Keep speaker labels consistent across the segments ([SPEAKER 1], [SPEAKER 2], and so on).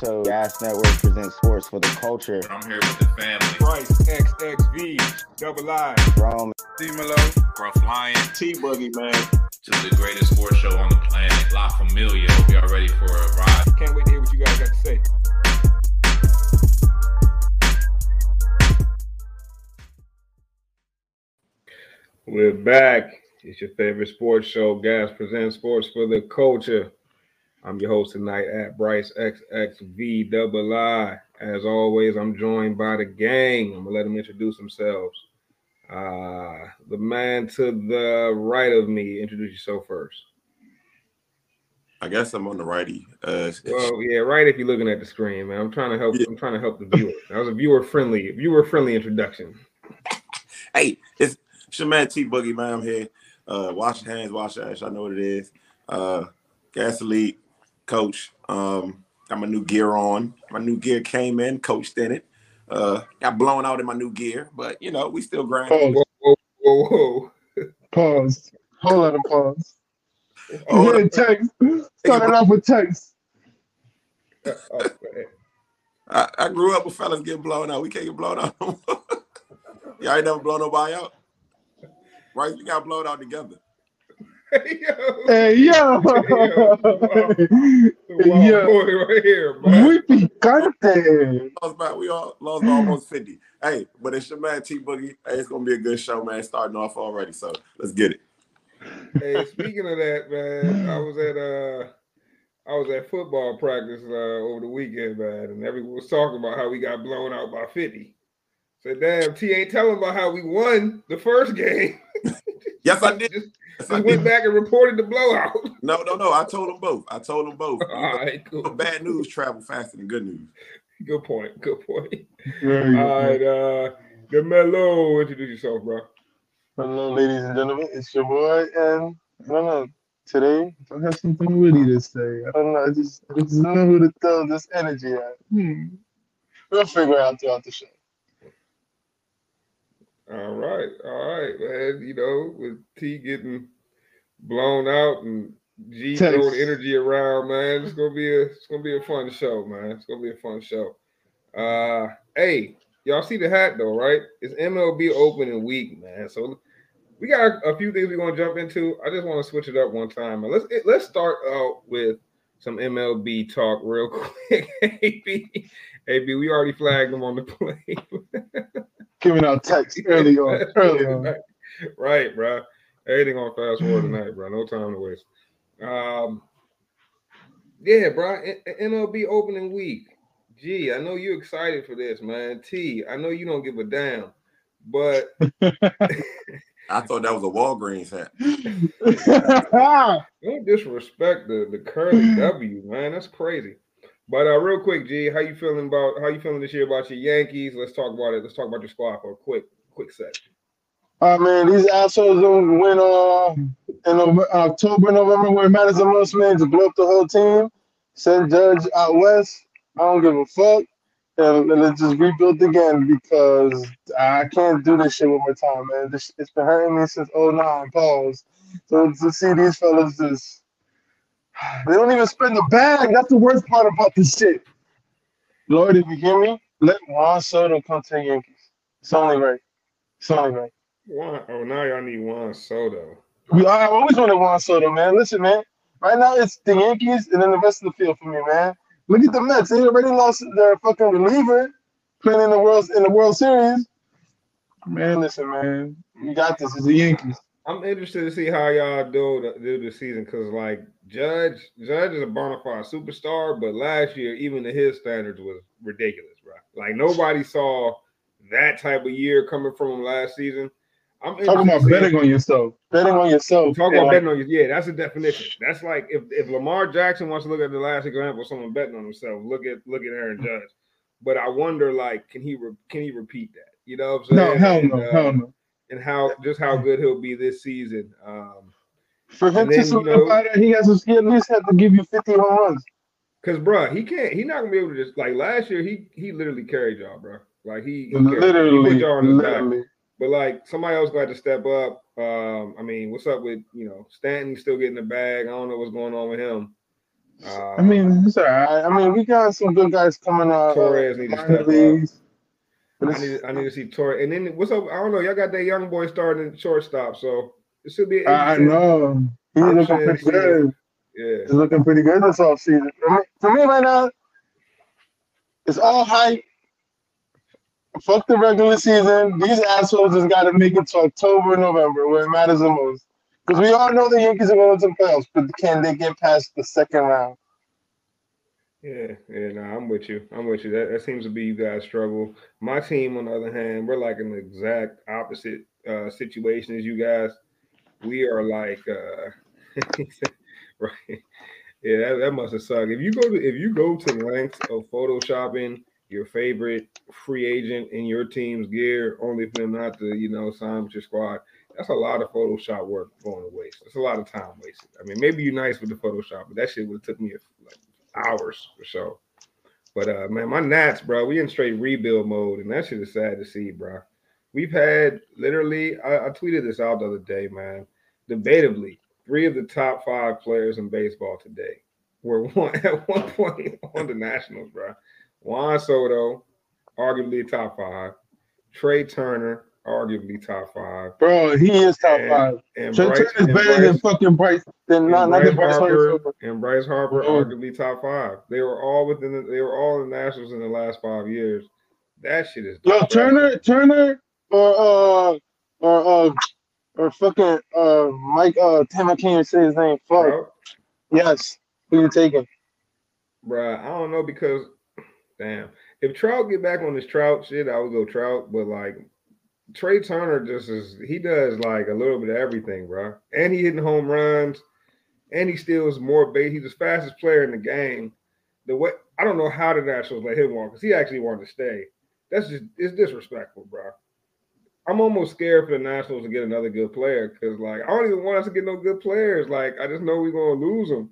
[SPEAKER 1] Show. Gas Network presents sports for the culture.
[SPEAKER 2] I'm here with the family.
[SPEAKER 3] Bryce XXV, double I.
[SPEAKER 1] Rome.
[SPEAKER 3] D Malo.
[SPEAKER 2] Gruff Lion.
[SPEAKER 3] T Boogie, man.
[SPEAKER 2] To the greatest sports show on the planet. La Familia. Hope y'all ready for a ride.
[SPEAKER 3] Can't wait to hear what you guys got to say. We're back. It's your favorite sports show. Gas presents sports for the culture. I'm your host tonight at Bryce XXV double I. As always, I'm joined by the gang. I'm gonna let them introduce themselves. Uh, the man to the right of me, introduce yourself first.
[SPEAKER 4] I guess I'm on the righty. Uh,
[SPEAKER 3] Well, yeah, right. If you're looking at the screen, man, I'm trying to help. I'm trying to help the viewer. That was a viewer friendly, viewer friendly introduction.
[SPEAKER 4] hey, it's, it's your man T Boogie, man. I'm here. Uh, wash your hands, wash your ass. I know what it is. Uh, Gas Elite, coach. Um, got my new gear on. My new gear came in, coached in it. Uh, got blown out in my new gear, but you know, we still grind.
[SPEAKER 3] Whoa, whoa, whoa, whoa.
[SPEAKER 5] Pause. Hold on, a pause.
[SPEAKER 4] Oh,
[SPEAKER 5] yeah, text. Started off with text.
[SPEAKER 3] Oh.
[SPEAKER 4] I, I grew up with fellas getting blown out. We can't get blown out. no more. Y'all ain't never blown nobody out. Right? We got blown out together.
[SPEAKER 3] Yo,
[SPEAKER 5] Hey, yo.
[SPEAKER 3] wow,
[SPEAKER 5] yeah.
[SPEAKER 3] boy, right here, man.
[SPEAKER 5] Muy picante.
[SPEAKER 4] Lost by we all lost by almost 50. Hey, but it's your man T Boogie. Hey, it's gonna be a good show, man. Starting off already. So let's get it.
[SPEAKER 3] Hey, speaking of that, man, I was at uh I was at football practice uh over the weekend, man, and everyone was talking about how we got blown out by 50. Said, damn, T ain't telling about how we won the first game.
[SPEAKER 4] Yes, I did.
[SPEAKER 3] Just,
[SPEAKER 4] Yes, I
[SPEAKER 3] went back and reported the blowout.
[SPEAKER 4] No, no, no. I told them both. I told them both.
[SPEAKER 3] All right, cool.
[SPEAKER 4] Bad news travel faster than good news.
[SPEAKER 3] Good point. Good point.
[SPEAKER 5] Very good.
[SPEAKER 3] All right, uh the mellow, introduce yourself, bro.
[SPEAKER 5] Hello, ladies and gentlemen. It's your boy, and I don't know. Today, I have something witty to say. I don't know. I just, I just don't know who to throw this energy at. Hmm. We'll figure it out throughout the show.
[SPEAKER 3] All right, all right, man. You know, with T getting blown out and G
[SPEAKER 5] Text.
[SPEAKER 3] throwing energy around, man. It's gonna be a it's gonna be a fun show, man. It's gonna be a fun show. Uh hey, y'all see the hat though, right? It's MLB opening week, man. So we got a few things we're gonna jump into. I just want to switch it up one time. And let's let's start out with some MLB talk real quick. AB, AB, we already flagged them on the play.
[SPEAKER 5] Giving out text early on. Early on.
[SPEAKER 3] right, bro. Everything on fast forward tonight, bro. No time to waste. Um, yeah, bro. N- N- MLB opening week. Gee, I know you're excited for this, man. T, I know you don't give a damn, but
[SPEAKER 4] I thought that was a Walgreens hat.
[SPEAKER 3] don't disrespect the the curly W, man. That's crazy. But uh, real quick, G, how you feeling about how you feeling this year about your Yankees? Let's talk about it. Let's talk about your squad for a quick quick sec.
[SPEAKER 5] Oh man, these assholes don't win uh in October, November when it matters the most, man. Just blow up the whole team, send Judge out west. I don't give a fuck. And, and let's just rebuild again because I can't do this shit one more time, man. This, it's been hurting me since 09, pause. So to see these fellas just they don't even spend the bag. That's the worst part about this shit. Lord, if you hear me, let Juan Soto come to the Yankees. It's only right. It's only right.
[SPEAKER 3] Juan, oh, now y'all need Juan Soto.
[SPEAKER 5] We I always wanted Juan Soto, man. Listen, man. Right now it's the Yankees and then the rest of the field for me, man. Look at the Mets. They already lost their fucking reliever playing in the world in the World Series. Man, listen, man. You got this. It's the Yankees.
[SPEAKER 3] I'm interested to see how y'all do the, do the season because like Judge Judge is a bona fide superstar, but last year even to his standards was ridiculous, bro. Like nobody saw that type of year coming from him last season. I'm
[SPEAKER 5] Talking about betting on yourself. Betting on yourself.
[SPEAKER 3] Talk
[SPEAKER 5] Yeah,
[SPEAKER 3] about
[SPEAKER 5] like,
[SPEAKER 3] betting on you. Yeah, that's the definition. That's like if, if Lamar Jackson wants to look at the last example of someone betting on himself, look at look at Aaron Judge. But I wonder, like, can he re- can he repeat that? You know what I'm
[SPEAKER 5] No,
[SPEAKER 3] saying?
[SPEAKER 5] hell
[SPEAKER 3] And,
[SPEAKER 5] no,
[SPEAKER 3] uh,
[SPEAKER 5] hell no.
[SPEAKER 3] And how just how good he'll be this season. Um,
[SPEAKER 5] For him to
[SPEAKER 3] then, know-
[SPEAKER 5] solidify that, he has to he at least have to give you 50 home runs.
[SPEAKER 3] Cause bruh, he can't. He not gonna be able to just like last year. He he literally carried y'all, bro. Like he, he carried- he
[SPEAKER 5] Literally,
[SPEAKER 3] put y'all in his back. But like somebody else got to step up. Um, I mean, what's up with you know Stanton still getting the bag? I don't know what's going on with him. Uh,
[SPEAKER 5] I mean, it's all right. I mean, we got some good guys coming out.
[SPEAKER 3] Torres need to step up.
[SPEAKER 5] leagues. But
[SPEAKER 3] I need I need to see Torre. And then what's up? I don't know. Y'all got that young boy starting shortstop, so it should be.
[SPEAKER 5] I know. He's looking pretty good.
[SPEAKER 3] Yeah.
[SPEAKER 5] He's looking pretty good this offseason. For me right now, it's all hype. Fuck the regular season. These assholes just got to make it to October, November, where it matters the most. Because we all know the Yankees are going to the playoffs, but can they get past the second round?
[SPEAKER 3] Yeah, yeah, no, I'm with you. I'm with you. That, that seems to be you guys struggle. My team, on the other hand, we're like in the exact opposite uh, situation as you guys. We are like, uh, right? Yeah, that, that must have sucked. If you go to if you go to lengths of photoshopping your favorite free agent in your team's gear, only for them not to, you know, sign with your squad, that's a lot of Photoshop work going to waste. That's a lot of time wasted. I mean, maybe you're nice with the Photoshop, but that shit would have took me like hours or so. But uh man, my Nats, bro, we in straight rebuild mode, and that shit is sad to see, bro. We've had literally, I, I tweeted this out the other day, man. Debatably, three of the top five players in baseball today were one at one point on the Nationals, bro. Juan Soto, arguably top five. Trea Turner, arguably top five.
[SPEAKER 5] Bro, he is top
[SPEAKER 3] And-
[SPEAKER 5] five.
[SPEAKER 3] And
[SPEAKER 5] Trey
[SPEAKER 3] Bryce,
[SPEAKER 5] Turner's
[SPEAKER 3] and
[SPEAKER 5] better
[SPEAKER 3] Bryce-
[SPEAKER 5] than fucking Bryce. Than
[SPEAKER 3] and
[SPEAKER 5] not, not
[SPEAKER 3] Bryce
[SPEAKER 5] than Bryce
[SPEAKER 3] Harper
[SPEAKER 5] Harper.
[SPEAKER 3] and Bryce Harper arguably top five. They were all within the, they were all in the Nationals in the last five years. That shit is
[SPEAKER 5] Yo. Turner, Turner, or uh, or uh, or fucking uh, Mike. Uh, damn, I can't even say his name. Fuck.
[SPEAKER 3] bro,
[SPEAKER 5] Yes, who you taking?
[SPEAKER 3] bruh, I don't know because damn, if Trout get back on this Trout shit, I would go Trout. But like Trea Turner just is he does like a little bit of everything, bro. And he hitting home runs, and he steals more base. He's the fastest player in the game. The way I don't know how the Nationals let him walk because he actually wanted to stay. That's just it's disrespectful, bro. I'm almost scared for the Nationals to get another good player because, like, I don't even want us to get no good players. Like, I just know we're gonna lose them.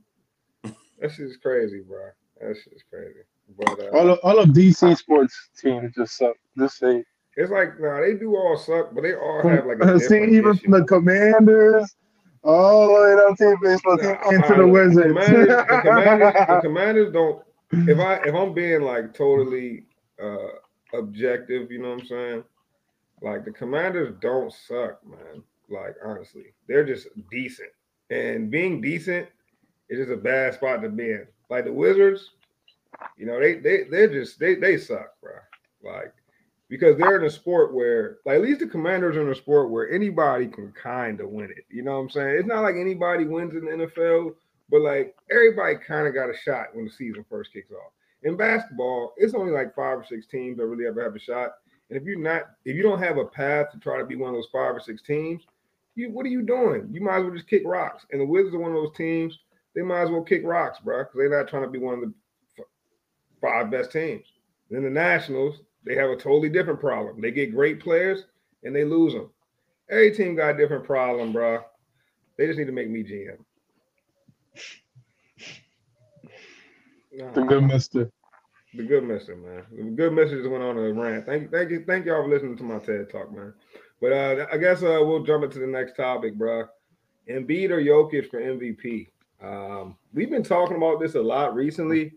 [SPEAKER 3] That shit is crazy, bro. That shit is crazy. But uh,
[SPEAKER 5] All of, all of DC sports teams just suck. Just say.
[SPEAKER 3] it's like, nah, they do all suck, but they all have like a
[SPEAKER 5] See, even
[SPEAKER 3] issue.
[SPEAKER 5] from the Commanders, all the way down to the baseball team
[SPEAKER 3] Nah,
[SPEAKER 5] into
[SPEAKER 3] I-
[SPEAKER 5] the
[SPEAKER 3] I-
[SPEAKER 5] Wizards.
[SPEAKER 3] Commanders, the, commanders, the Commanders don't. If I if I'm being like totally uh objective, you know what I'm saying? Like the Commanders don't suck, man. Like honestly, they're just decent, and being decent is just a bad spot to be in. Like the Wizards, you know, they they they're just they they suck, bro. Like because they're in a sport where, like, at least the Commanders are in a sport where anybody can kind of win it. You know what I'm saying? It's not like anybody wins in the NFL, but like everybody kind of got a shot when the season first kicks off. In basketball, it's only like five or six teams that really ever have a shot. And if you're not, if you don't have a path to try to be one of those five or six teams, you what are you doing? You might as well just kick rocks. And the Wizards are one of those teams. They might as well kick rocks, bro, because they're not trying to be one of the five best teams. Then the Nationals, they have a totally different problem. They get great players and they lose them. Every team got a different problem, bro. They just need to make me GM.
[SPEAKER 5] The good mister.
[SPEAKER 3] The good message, man. The good message went on a rant. Thank you, thank you, thank y'all for listening to my TED talk, man. But uh, I guess uh, we'll jump into the next topic, bro. Embiid or Jokic for MVP? Um, we've been talking about this a lot recently.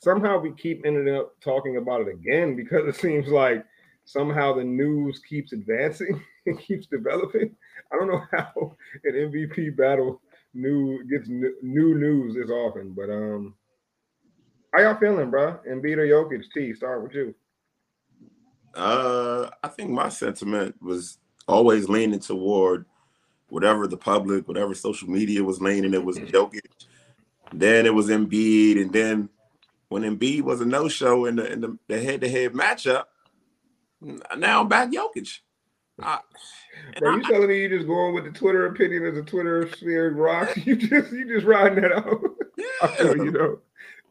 [SPEAKER 3] Somehow we keep ending up talking about it again because it seems like somehow the news keeps advancing and keeps developing. I don't know how an MVP battle new gets new, new news this often, but um, how y'all feeling, bro? Embiid or Jokic? T, start with you.
[SPEAKER 4] Uh, I think my sentiment was always leaning toward whatever the public, whatever social media was leaning. It was Jokic. Then it was Embiid, and then when Embiid was a no-show in the in the, the head-to-head matchup, now I'm back Jokic. I,
[SPEAKER 3] Bro,
[SPEAKER 4] I-
[SPEAKER 3] you telling me you just going with the Twitter opinion as a Twitter sphere rocks? You just you just riding that out. Feel you know.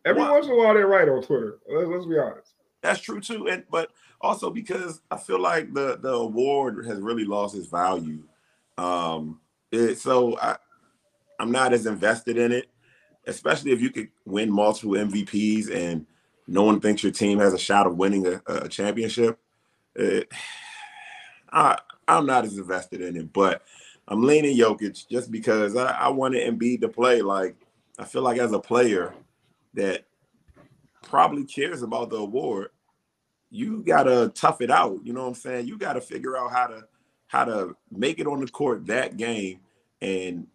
[SPEAKER 3] Every once in a while they're right on Twitter. Let's, let's be honest.
[SPEAKER 4] That's true too, and but also because I feel like the the award has really lost its value. Um, it, so I I'm not as invested in it, especially if you could win multiple MVPs and no one thinks your team has a shot of winning a, a championship. It, I I'm not as invested in it, but I'm leaning Jokic just because I, I wanted Embiid to play. Like I feel like as a player, that probably cares about the award, you gotta tough it out. You know what I'm saying? You gotta figure out how to how to make it on the court that game and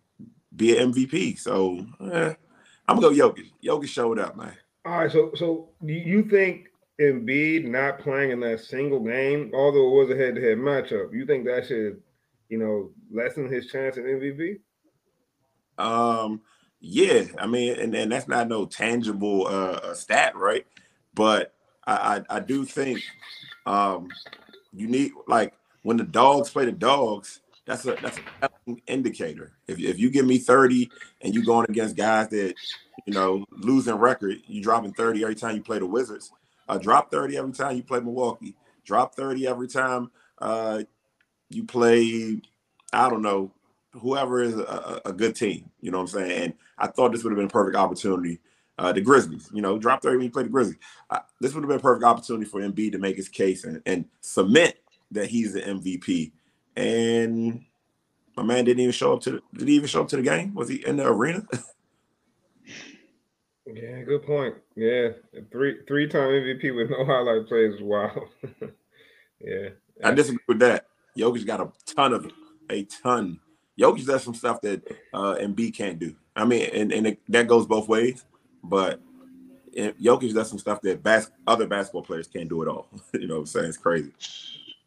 [SPEAKER 4] be an MVP. So eh, I'm gonna go Jokic. Jokic showed up, man.
[SPEAKER 3] All right, so so do you think Embiid not playing in that single game, although it was a head-to-head matchup, you think that should, you know, lessen his chance at MVP?
[SPEAKER 4] Um, yeah, I mean, and, and that's not no tangible uh stat, right? But I, I I do think um you need like when the dogs play the dogs, that's a that's an indicator. If, if you give me 30 and you going against guys that you know losing record, you dropping 30 every time you play the Wizards. Uh, drop 30 every time you play Milwaukee. Drop 30 every time uh, you play, I don't know, whoever is a, a, good team. You know what I'm saying? And I thought this would have been a perfect opportunity. Uh, the Grizzlies, you know, drop 30 when you play the Grizzlies. Uh, this would have been a perfect opportunity for Embiid to make his case and, and cement that he's the MVP. And my man didn't even show up to the, did he even show up to the game? Was he in the arena?
[SPEAKER 3] Yeah, good point. Yeah, three three time MVP with no highlight plays Wow. yeah,
[SPEAKER 4] I disagree with that. Jokic got a ton of a ton. Jokic does some stuff that uh Embiid can't do. I mean, and, and it, that goes both ways. But Jokic does some stuff that bas- other basketball players can't do at all. you know what I'm saying? It's crazy.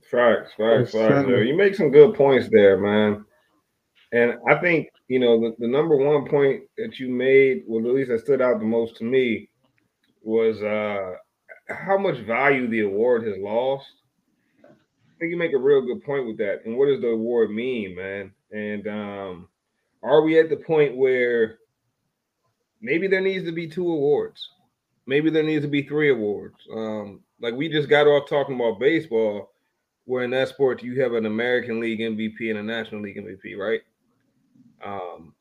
[SPEAKER 3] Facts, facts, facts. You make some good points there, man. And I think you know, the, the number one point that you made, well, at least that stood out the most to me, was uh how much value the award has lost. I think you make a real good point with that. And what does the award mean, man? And um are we at the point where maybe there needs to be two awards? Maybe there needs to be three awards. Um, like we just got off talking about baseball, where in that sport you have an American League MVP and a National League MVP, right? Um,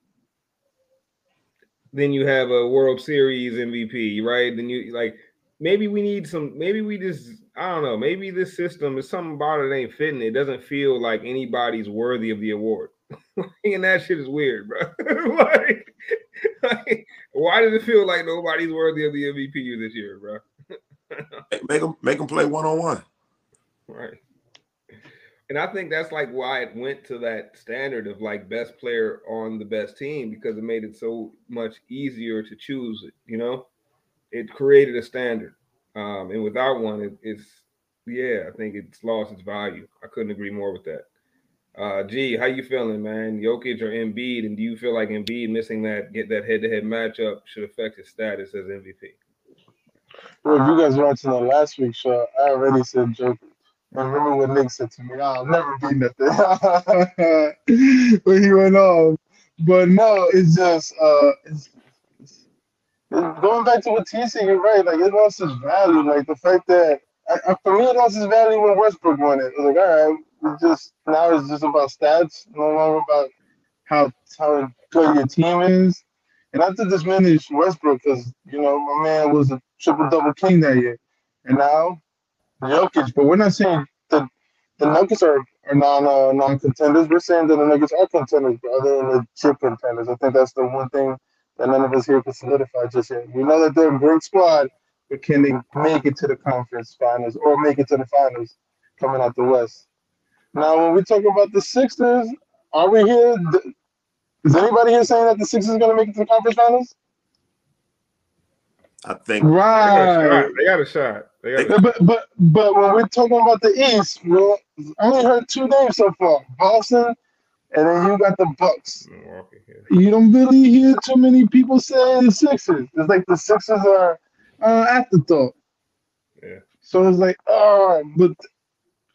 [SPEAKER 3] then you have a World Series MVP, right? Then you like maybe we need some. Maybe we just I don't know. Maybe this system is something about it ain't fitting. It doesn't feel like anybody's worthy of the award, and that shit is weird, bro. like, like, why does it feel like nobody's worthy of the MVP this year, bro?
[SPEAKER 4] make them make them play one on one.
[SPEAKER 3] Right. And I think that's like why it went to that standard of like best player on the best team because it made it so much easier to choose it. You know, it created a standard, um, and without one, it, it's yeah, I think it's lost its value. I couldn't agree more with that. Uh, G, how you feeling, man? Jokic or Embiid, and do you feel like Embiid missing that get that head to head matchup should affect his status as MVP?
[SPEAKER 5] Well, if you guys watching the last week's show, I already said Jokic. I remember what Nick said to me, I'll never be nothing when he went on. But no, it's just uh it's, it's, going back to what T said, you're right. Like it lost its value. Like the fact that I, for me, it lost its value when Westbrook won it. like, all right, it's just now it's just about stats, no longer about how how good your team is. And not to diminish Westbrook, because you know my man was a triple double king that year, and now Jokic, but we're not saying that the Nuggets are, are non uh, non contenders. We're saying that the Nuggets are contenders, but other than the chip contenders. I think that's the one thing that none of us here can solidify just yet. We know that they're a great squad, but can they make it to the conference finals or make it to the finals coming out the West? Now, when we talk about the Sixers, are we here? Is anybody here saying that the Sixers are going to make it to the conference finals?
[SPEAKER 4] I think
[SPEAKER 5] right.
[SPEAKER 3] They got a shot. They got a
[SPEAKER 5] shot. But but but when we're talking about the East, we only heard two names so far: Boston, and then you got the Bucks. You don't really hear too many people saying the Sixers. It's like the Sixers are uh, afterthought.
[SPEAKER 3] Yeah.
[SPEAKER 5] So it's like, oh, but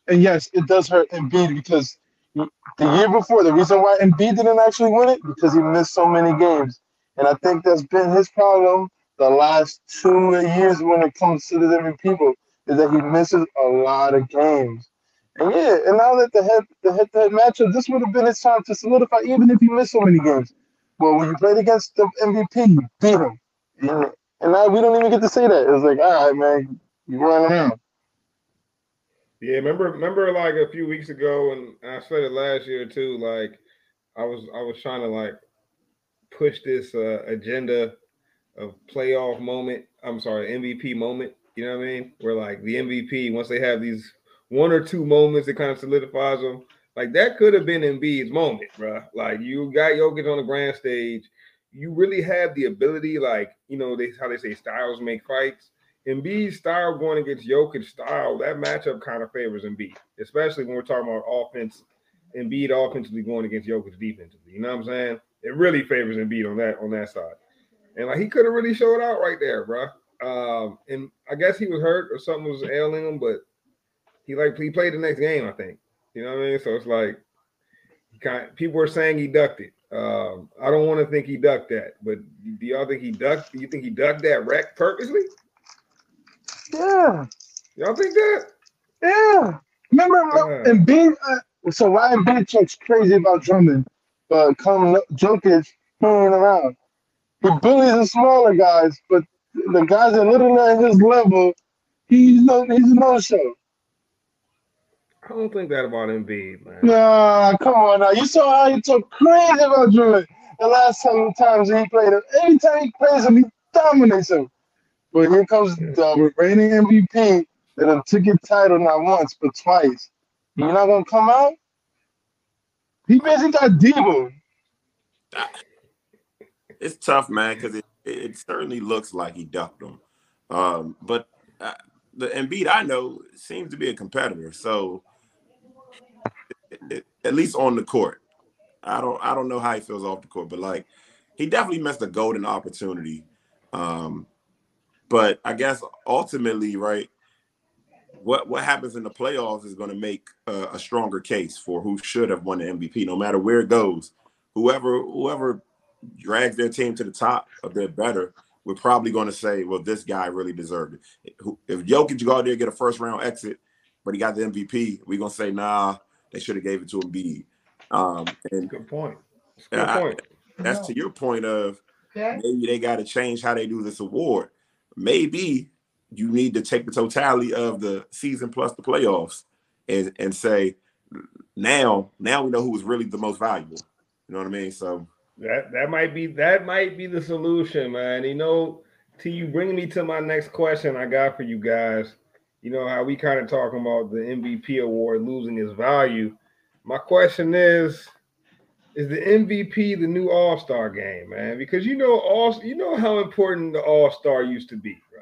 [SPEAKER 5] and yes, it does hurt Embiid because the year before, the reason why Embiid didn't actually win it because he missed so many games, and I think that's been his problem the last two years when it comes to the different people is that he misses a lot of games. And yeah, and now that the head the head to head matchup, this would have been his time to solidify, even if he missed so many games. Well, when you played against the MVP, you beat him. And, and now we don't even get to say that. It's like, all right, man, you run around.
[SPEAKER 3] Yeah, remember remember like a few weeks ago and I said it last year too, like I was I was trying to like push this uh, agenda of playoff moment. I'm sorry, MVP moment. You know what I mean? Where like the MVP, once they have these one or two moments, it kind of solidifies them. Like that could have been Embiid's moment, bro. Like you got Jokic on the grand stage. You really have the ability, like you know, they how they say styles make fights. Embiid's style going against Jokic style, that matchup kind of favors Embiid, especially when we're talking about offense. Embiid offensively going against Jokic defensively. You know what I'm saying? It really favors Embiid on that on that side. And like he could have really showed out right there, bro. Um, and I guess he was hurt or something was ailing him, but he like he played the next game, I think. You know what I mean? So it's like kind of, people are saying he ducked it. Um, I don't want to think he ducked that, but do y'all think he ducked? Do you think he ducked that wreck purposely?
[SPEAKER 5] Yeah,
[SPEAKER 3] Y'all think that?
[SPEAKER 5] yeah. Remember,
[SPEAKER 3] Yeah.
[SPEAKER 5] and being uh, so Ryan Embiid talks crazy about Drummond, but come Jokic, ain't around. He bullies the smaller guys, but the guys that literally at his level, he's no, he's no show.
[SPEAKER 3] I don't think that about Embiid, man.
[SPEAKER 5] Nah, come on now. You saw how he talked crazy about Drummond the last seven times he played him. Every time he plays him, he dominates him. But here comes the reigning MVP that done took your title not once but twice. You're not gonna come out? He basically got Debo.
[SPEAKER 4] It's tough, man, because it, it certainly looks like he ducked him. Um, but uh, the Embiid I know seems to be a competitor, so it- it- at least on the court, I don't I don't know how he feels off the court, but like he definitely missed a golden opportunity. Um, but I guess ultimately, right, what what happens in the playoffs is going to make a, a stronger case for who should have won the MVP, no matter where it goes. Whoever whoever drags their team to the top of their better, we're probably going to say, well, this guy really deserved it. Who- If Jokic go out there and get a first round exit, but he got the MVP, we're going to say, nah, they should have gave it to Embiid. Um, and
[SPEAKER 3] Good point. It's good
[SPEAKER 4] Yeah, I-
[SPEAKER 3] point.
[SPEAKER 4] that's to your point of maybe they got to change how they do this award. Maybe you need to take the totality of the season plus the playoffs and and say now now we know who was really the most valuable. You know what I mean? So
[SPEAKER 3] That that might be that might be the solution, man. You know, to you bring me to my next question I got for you guys. You know how we kind of talking about the MVP award losing its value. My question is, is the MVP the new All Star game, man? Because you know all you know how important the All Star used to be, bro.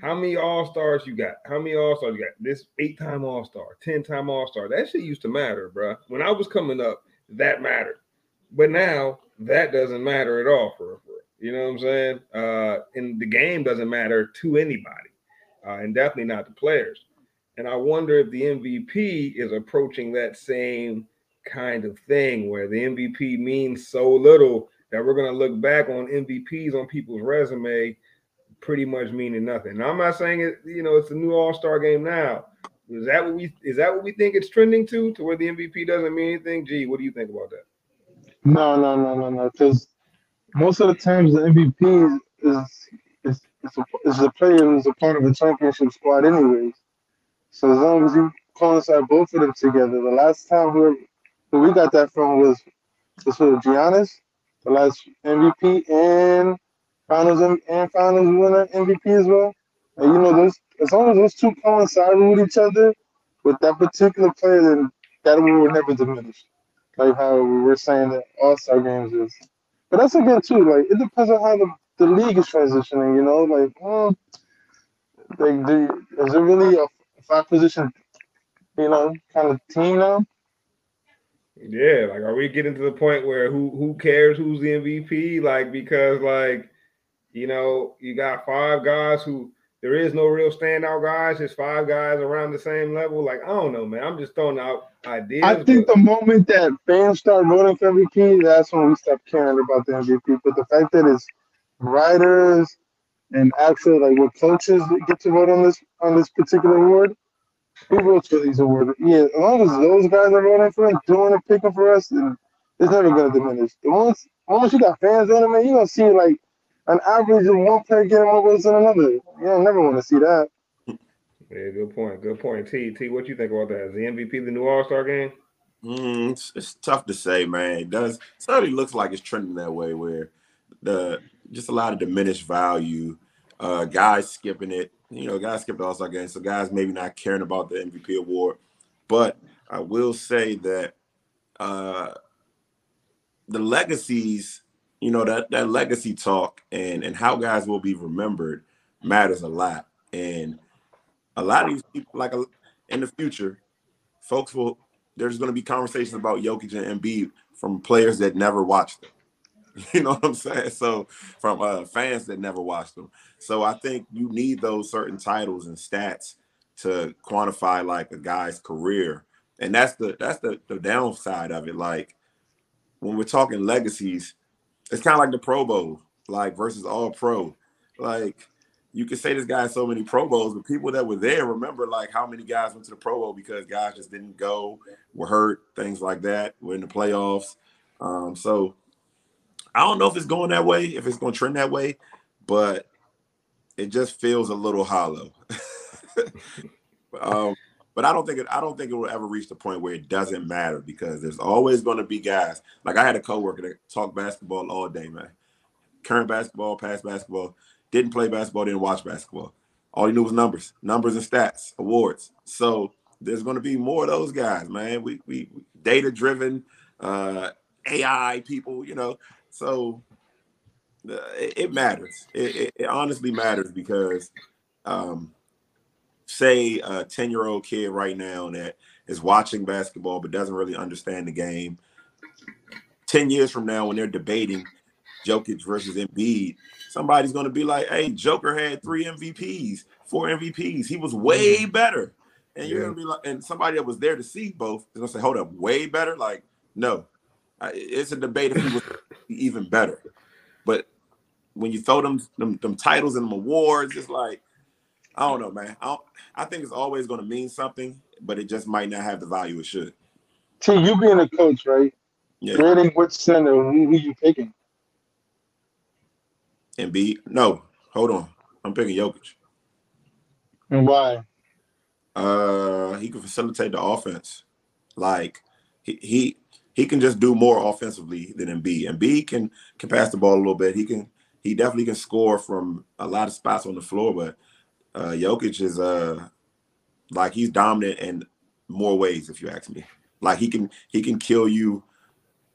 [SPEAKER 3] How many All Stars you got? How many All Stars you got? This eight time All Star, ten time All Star. That shit used to matter, bro. When I was coming up, that mattered. But now that doesn't matter at all for, for you know what I'm saying? Uh, and the game doesn't matter to anybody, uh, and definitely not the players. And I wonder if the MVP is approaching that same kind of thing where the MVP means so little that we're going to look back on MVPs on people's resume pretty much meaning nothing. Now, I'm not saying it, you know, it's a new all-star game now. Is that what we is that what we think it's trending to to where the MVP doesn't mean anything? Gee, what do you think about that?
[SPEAKER 5] No, no, no, no, no. Because most of the times the MVP is is is a, is a player who's a part of a championship squad, anyways. So as long as you coincide both of them together, the last time who, who we got that from was this was Giannis, the last MVP and Finals and Finals winner MVP as well. And you know those as long as those two coincide with each other with that particular player, then that will never diminish like how we were saying that All Star games is. But that's again too, like it depends on how the, the league is transitioning, you know, like like do, is it really a five position, you know, kind of team now?
[SPEAKER 3] Yeah, like are we getting to the point where who who cares who's the MVP? Like because like you know you got five guys who there is no real standout guys. It's five guys around the same level. Like I don't know, man. I'm just throwing out ideas.
[SPEAKER 5] I think
[SPEAKER 3] but-
[SPEAKER 5] the moment that fans start voting for MVP, that's when we stop caring about the MVP. But the fact that it's writers and actually like what coaches get to vote on this on this particular award, who votes for these awards? Yeah, as long as those guys are voting for it, doing it, picking for us, then it's never gonna diminish. Once once you got fans in it, man, you're gonna see like an average of one player getting more votes than another. You don't never want to see that.
[SPEAKER 3] Yeah, good point. Good point. T T, what you think about that? Is the MVP the new All Star game?
[SPEAKER 4] Mm, it's, it's tough to say, man. It does certainly looks like it's trending that way where the just a lot of diminished value. Uh, guys skipping it. You know, guys skip the All Star game, so guys maybe not caring about the MVP award. But I will say that uh, the legacies, you know, that that legacy talk and and how guys will be remembered matters a lot. And a lot of these people, like uh, in the future, folks will. There's going to be conversations about Jokic and Embiid from players that never watched them. You know what I'm saying? So from uh, fans that never watched them. So I think you need those certain titles and stats to quantify like a guy's career, and that's the that's the, the downside of it. Like when we're talking legacies, it's kind of like the Pro Bowl, like versus All Pro. Like you can say this guy has so many Pro Bowls, but people that were there remember like how many guys went to the Pro Bowl because guys just didn't go, were hurt, things like that. We're in the playoffs, um, so I don't know if it's going that way, if it's going to trend that way, but it just feels a little hollow. um, but I don't think it. I don't think it will ever reach the point where it doesn't matter because there's always going to be guys. Like I had a coworker that talked basketball all day, man. Current basketball, past basketball. Didn't play basketball, didn't watch basketball. All he knew was numbers, numbers and stats, awards. So there's going to be more of those guys, man. We we data driven, uh, AI people, you know. So uh, it, it, matters. It, it, it, honestly matters because, um, say, a ten year old kid right now that is watching basketball but doesn't really understand the game. Ten years from now, when they're debating Jokic versus Embiid, somebody's going to be like, "Hey, Joker had three MVPs, four MVPs. He was way mm-hmm. better." And you're gonna be like, and somebody that was there to see both is gonna say, "Hold up, way better." Like, no, it's a debate if he was even better. But when you throw them them, them titles and them awards, it's like I don't know, man. I, I think it's always going to mean something, but it just might not have the value it should.
[SPEAKER 5] T, you being a coach, right?
[SPEAKER 4] Yeah.
[SPEAKER 5] Grading which center, who, who you picking?
[SPEAKER 4] Embiid? No, hold on. I'm picking Jokic.
[SPEAKER 5] And why?
[SPEAKER 4] Uh, he can facilitate the offense. Like he he he can just do more offensively than Embiid. Embiid can can pass the ball a little bit. He can he definitely can score from a lot of spots on the floor, but uh Jokic is uh like he's dominant in more ways, if you ask me. Like he can he can kill you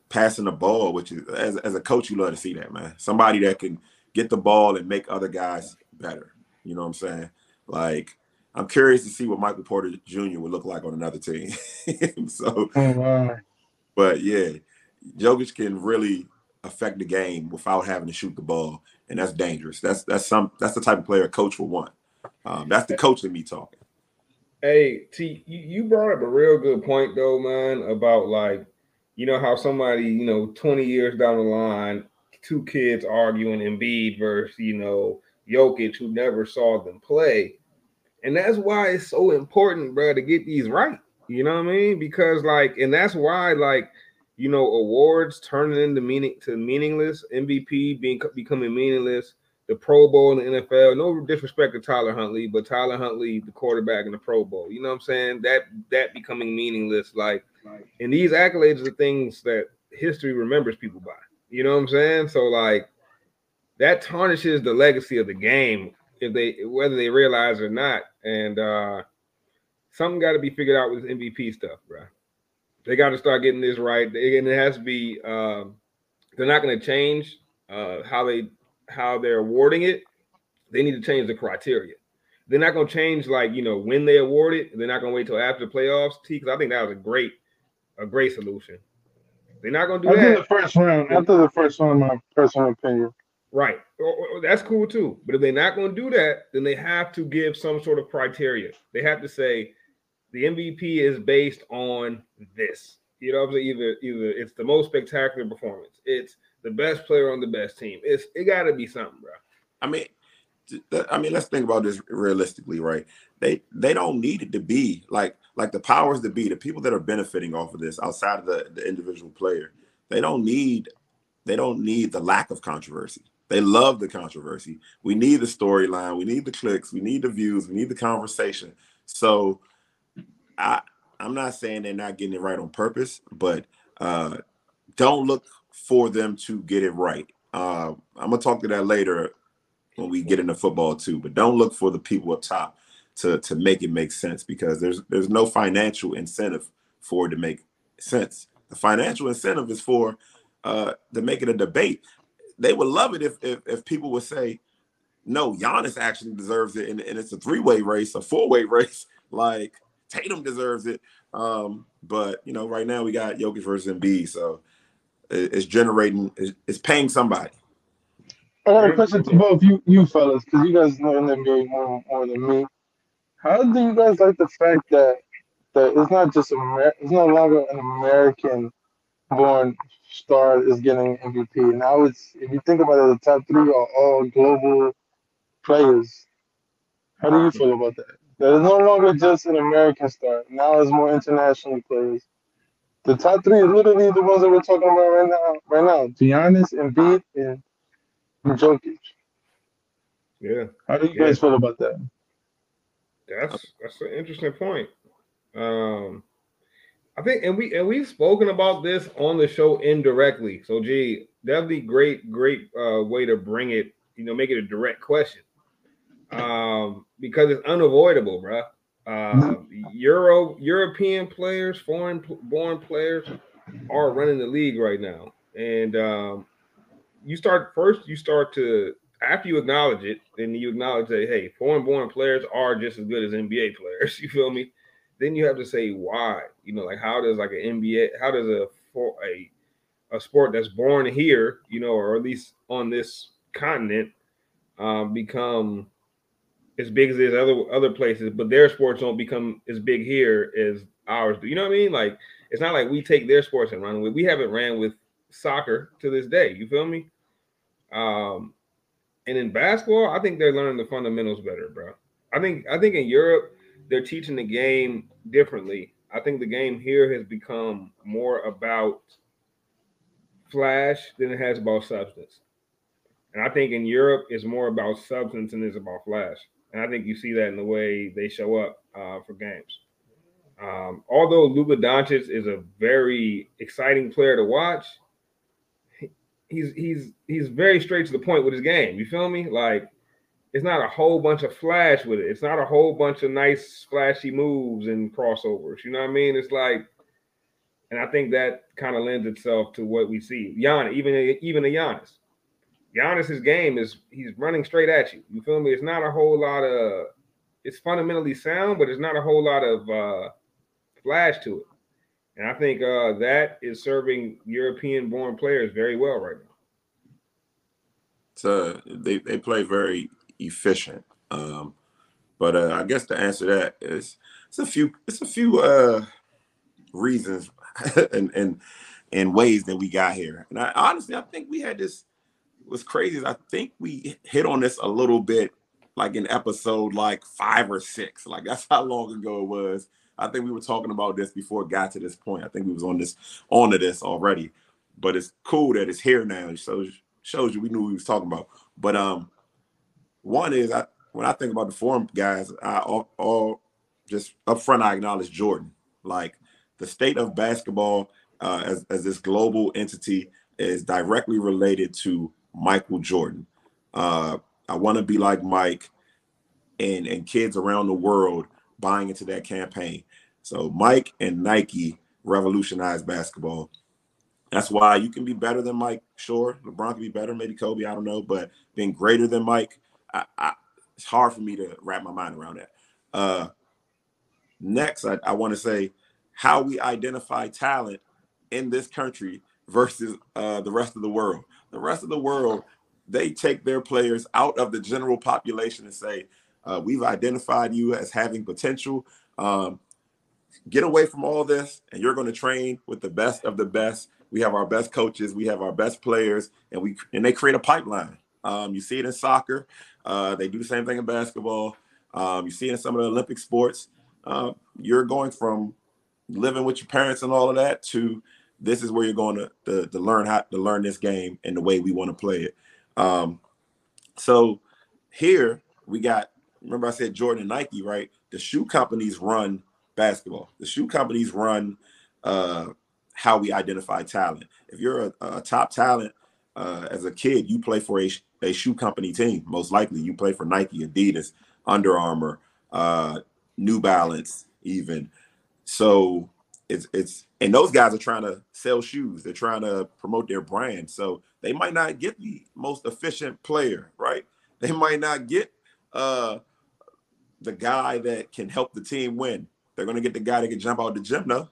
[SPEAKER 4] passing the ball, which is as, as a coach, you love to see that, man. Somebody that can get the ball and make other guys better. You know what I'm saying? Like I'm curious to see what Michael Porter Jr. would look like on another team. so
[SPEAKER 5] oh, wow.
[SPEAKER 4] But yeah, Jokic can really affect the game without having to shoot the ball, and that's dangerous. That's that's some that's the type of player a coach will want. Um, that's the coach in me talking.
[SPEAKER 3] Hey, T, you brought up a real good point though, man, about like, you know how somebody, you know, 20 years down the line, two kids arguing Embiid versus, you know, Jokic, who never saw them play. And that's why it's so important, bro, to get these right. You know what I mean? Because like, and that's why like, you know, awards turning into meaning to meaningless, MVP being becoming meaningless, the Pro Bowl in the NFL. No disrespect to Tyler Huntley, but Tyler Huntley, the quarterback in the Pro Bowl. You know what I'm saying? That that becoming meaningless. Like, and these accolades are things that history remembers people by. You know what I'm saying? So like, that tarnishes the legacy of the game if they whether they realize or not. And uh something got to be figured out with this MVP stuff, bro. They got to start getting this right, and it has to be. Um, they're not going to change uh, how they how they're awarding it. They need to change the criteria. They're not going to change like you know when they award it. They're not going to wait till after the playoffs. T, because I think that was a great a great solution. They're not going to do that.
[SPEAKER 5] after
[SPEAKER 3] that
[SPEAKER 5] the first round. After the first round, my personal opinion.
[SPEAKER 3] Right. That's cool too. But if they're not going to do that, then they have to give some sort of criteria. They have to say the MVP is based on this. You know, either either it's the most spectacular performance, it's the best player on the best team. It's it got to be something, bro.
[SPEAKER 4] I mean, I mean, let's think about this realistically, right? They they don't need it to be like like the powers that be, the people that are benefiting off of this outside of the, the individual player. They don't need they don't need the lack of controversy. They love the controversy. We need the storyline. We need the clicks. We need the views. We need the conversation. So I I'm not saying they're not getting it right on purpose, but uh, don't look for them to get it right. Uh, I'm gonna talk to that later when we get into football too. But don't look for the people up top to to make it make sense because there's there's no financial incentive for it to make sense. The financial incentive is for uh, to make it a debate. They would love it if if, if people would say, no, Giannis actually deserves it, and, and it's a three way race, a four way race. Like Tatum deserves it. Um, but you know, right now we got Jokic versus Embiid, so it's generating, it's, paying somebody.
[SPEAKER 5] I got a question to both you, you fellas, because you guys know NBA more, more than me. How do you guys like the fact that that it's not just Amer- it's no longer an American born star is getting MVP. Now it's if you think about it, the top three are all global players. How do you feel about that? That it's no longer just an American star. Now it's more international players. The top three are literally the ones that we're talking about right now. Right now, Giannis, Embiid, and Jokic.
[SPEAKER 3] Yeah,
[SPEAKER 5] How do you guys feel about that?
[SPEAKER 3] that's that's an interesting point. Um, I think, and we and we've spoken about this on the show indirectly. So, gee, that'd be great, great uh, way to bring it. You know, make it a direct question, um, because it's unavoidable, bro. Uh, Euro European players, foreign born players, are running the league right now, and um, you start first. You start to after you acknowledge it, and you acknowledge that hey, foreign born players are just as good as NBA players. You feel me? Then you have to say why. You know, like how does like an NBA, how does a for a a sport that's born here, you know, or at least on this continent, um, become as big as it is other other places, but their sports don't become as big here as ours do. You know what I mean? Like it's not like we take their sports and run with. We haven't ran with soccer to this day. You feel me? Um, and in basketball, I think they're learning the fundamentals better, bro. I think I think in Europe they're teaching the game differently. I think the game here has become more about flash than it has about substance. And I think in Europe it's more about substance than it's about flash. And I think you see that in the way they show up uh, for games. Um, although Luka Doncic is a very exciting player to watch, he's he's he's very straight to the point with his game. You feel me? Like it's not a whole bunch of flash with it. It's not a whole bunch of nice flashy moves and crossovers. You know what I mean? It's like, and I think that kind of lends itself to what we see. Giannis, even even a Giannis, Giannis's game is he's running straight at you. You feel me? It's not a whole lot of. It's fundamentally sound, but it's not a whole lot of uh, flash to it. And I think uh, that is serving European-born players very well right now.
[SPEAKER 4] So they, they play very efficient. Um, but uh, I guess the answer that is it's a few it's a few uh, reasons and and and ways that we got here. And I honestly I think we had this was crazy. is I think we hit on this a little bit like in episode like five or six. Like that's how long ago it was. I think we were talking about this before it got to this point. I think we was on this onto this already. But it's cool that it's here now. It shows shows you we knew we was talking about. But um one is I when I think about the forum guys, I all, all just up front I acknowledge Jordan. Like the state of basketball uh, as, as this global entity is directly related to Michael Jordan. Uh, I want to be like Mike and and kids around the world buying into that campaign. So Mike and Nike revolutionized basketball. That's why you can be better than Mike. Sure, LeBron can be better, maybe Kobe. I don't know, but being greater than Mike, I, I, it's hard for me to wrap my mind around that. Uh, next, I, I want to say how we identify talent in this country versus uh, the rest of the world. The rest of the world, they take their players out of the general population and say, uh, "We've identified you as having potential. Um, get away from all this, and you're going to train with the best of the best." We have our best coaches, we have our best players, and we and they create a pipeline. Um, you see it in soccer. Uh, they do the same thing in basketball. Um, you see it in some of the Olympic sports. Uh, you're going from living with your parents and all of that to this is where you're going to, to, to learn how to learn this game and the way we want to play it. Um, so here we got. Remember, I said Jordan and Nike, right? The shoe companies run basketball. The shoe companies run uh, how we identify talent. If you're a, a top talent, uh, as a kid, you play for a, a shoe company team. Most likely, you play for Nike, Adidas, Under Armour, uh, New Balance, even. So it's it's and those guys are trying to sell shoes. They're trying to promote their brand. So they might not get the most efficient player, right? They might not get uh the guy that can help the team win. They're gonna get the guy that can jump out the gym, though.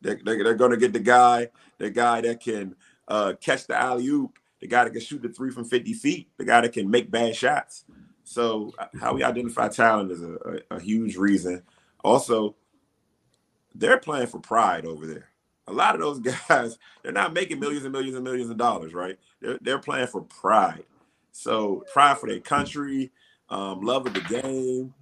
[SPEAKER 4] They're, they're, they're gonna get the guy, the guy that can uh catch the alley oop, the guy that can shoot the three from 50 feet, the guy that can make bad shots. So uh, how we identify talent is a, a, a huge reason. Also, they're playing for pride over there. A lot of those guys, they're not making millions and millions and millions of dollars, right? They're, they're playing for pride. So pride for their country, um, love of the game.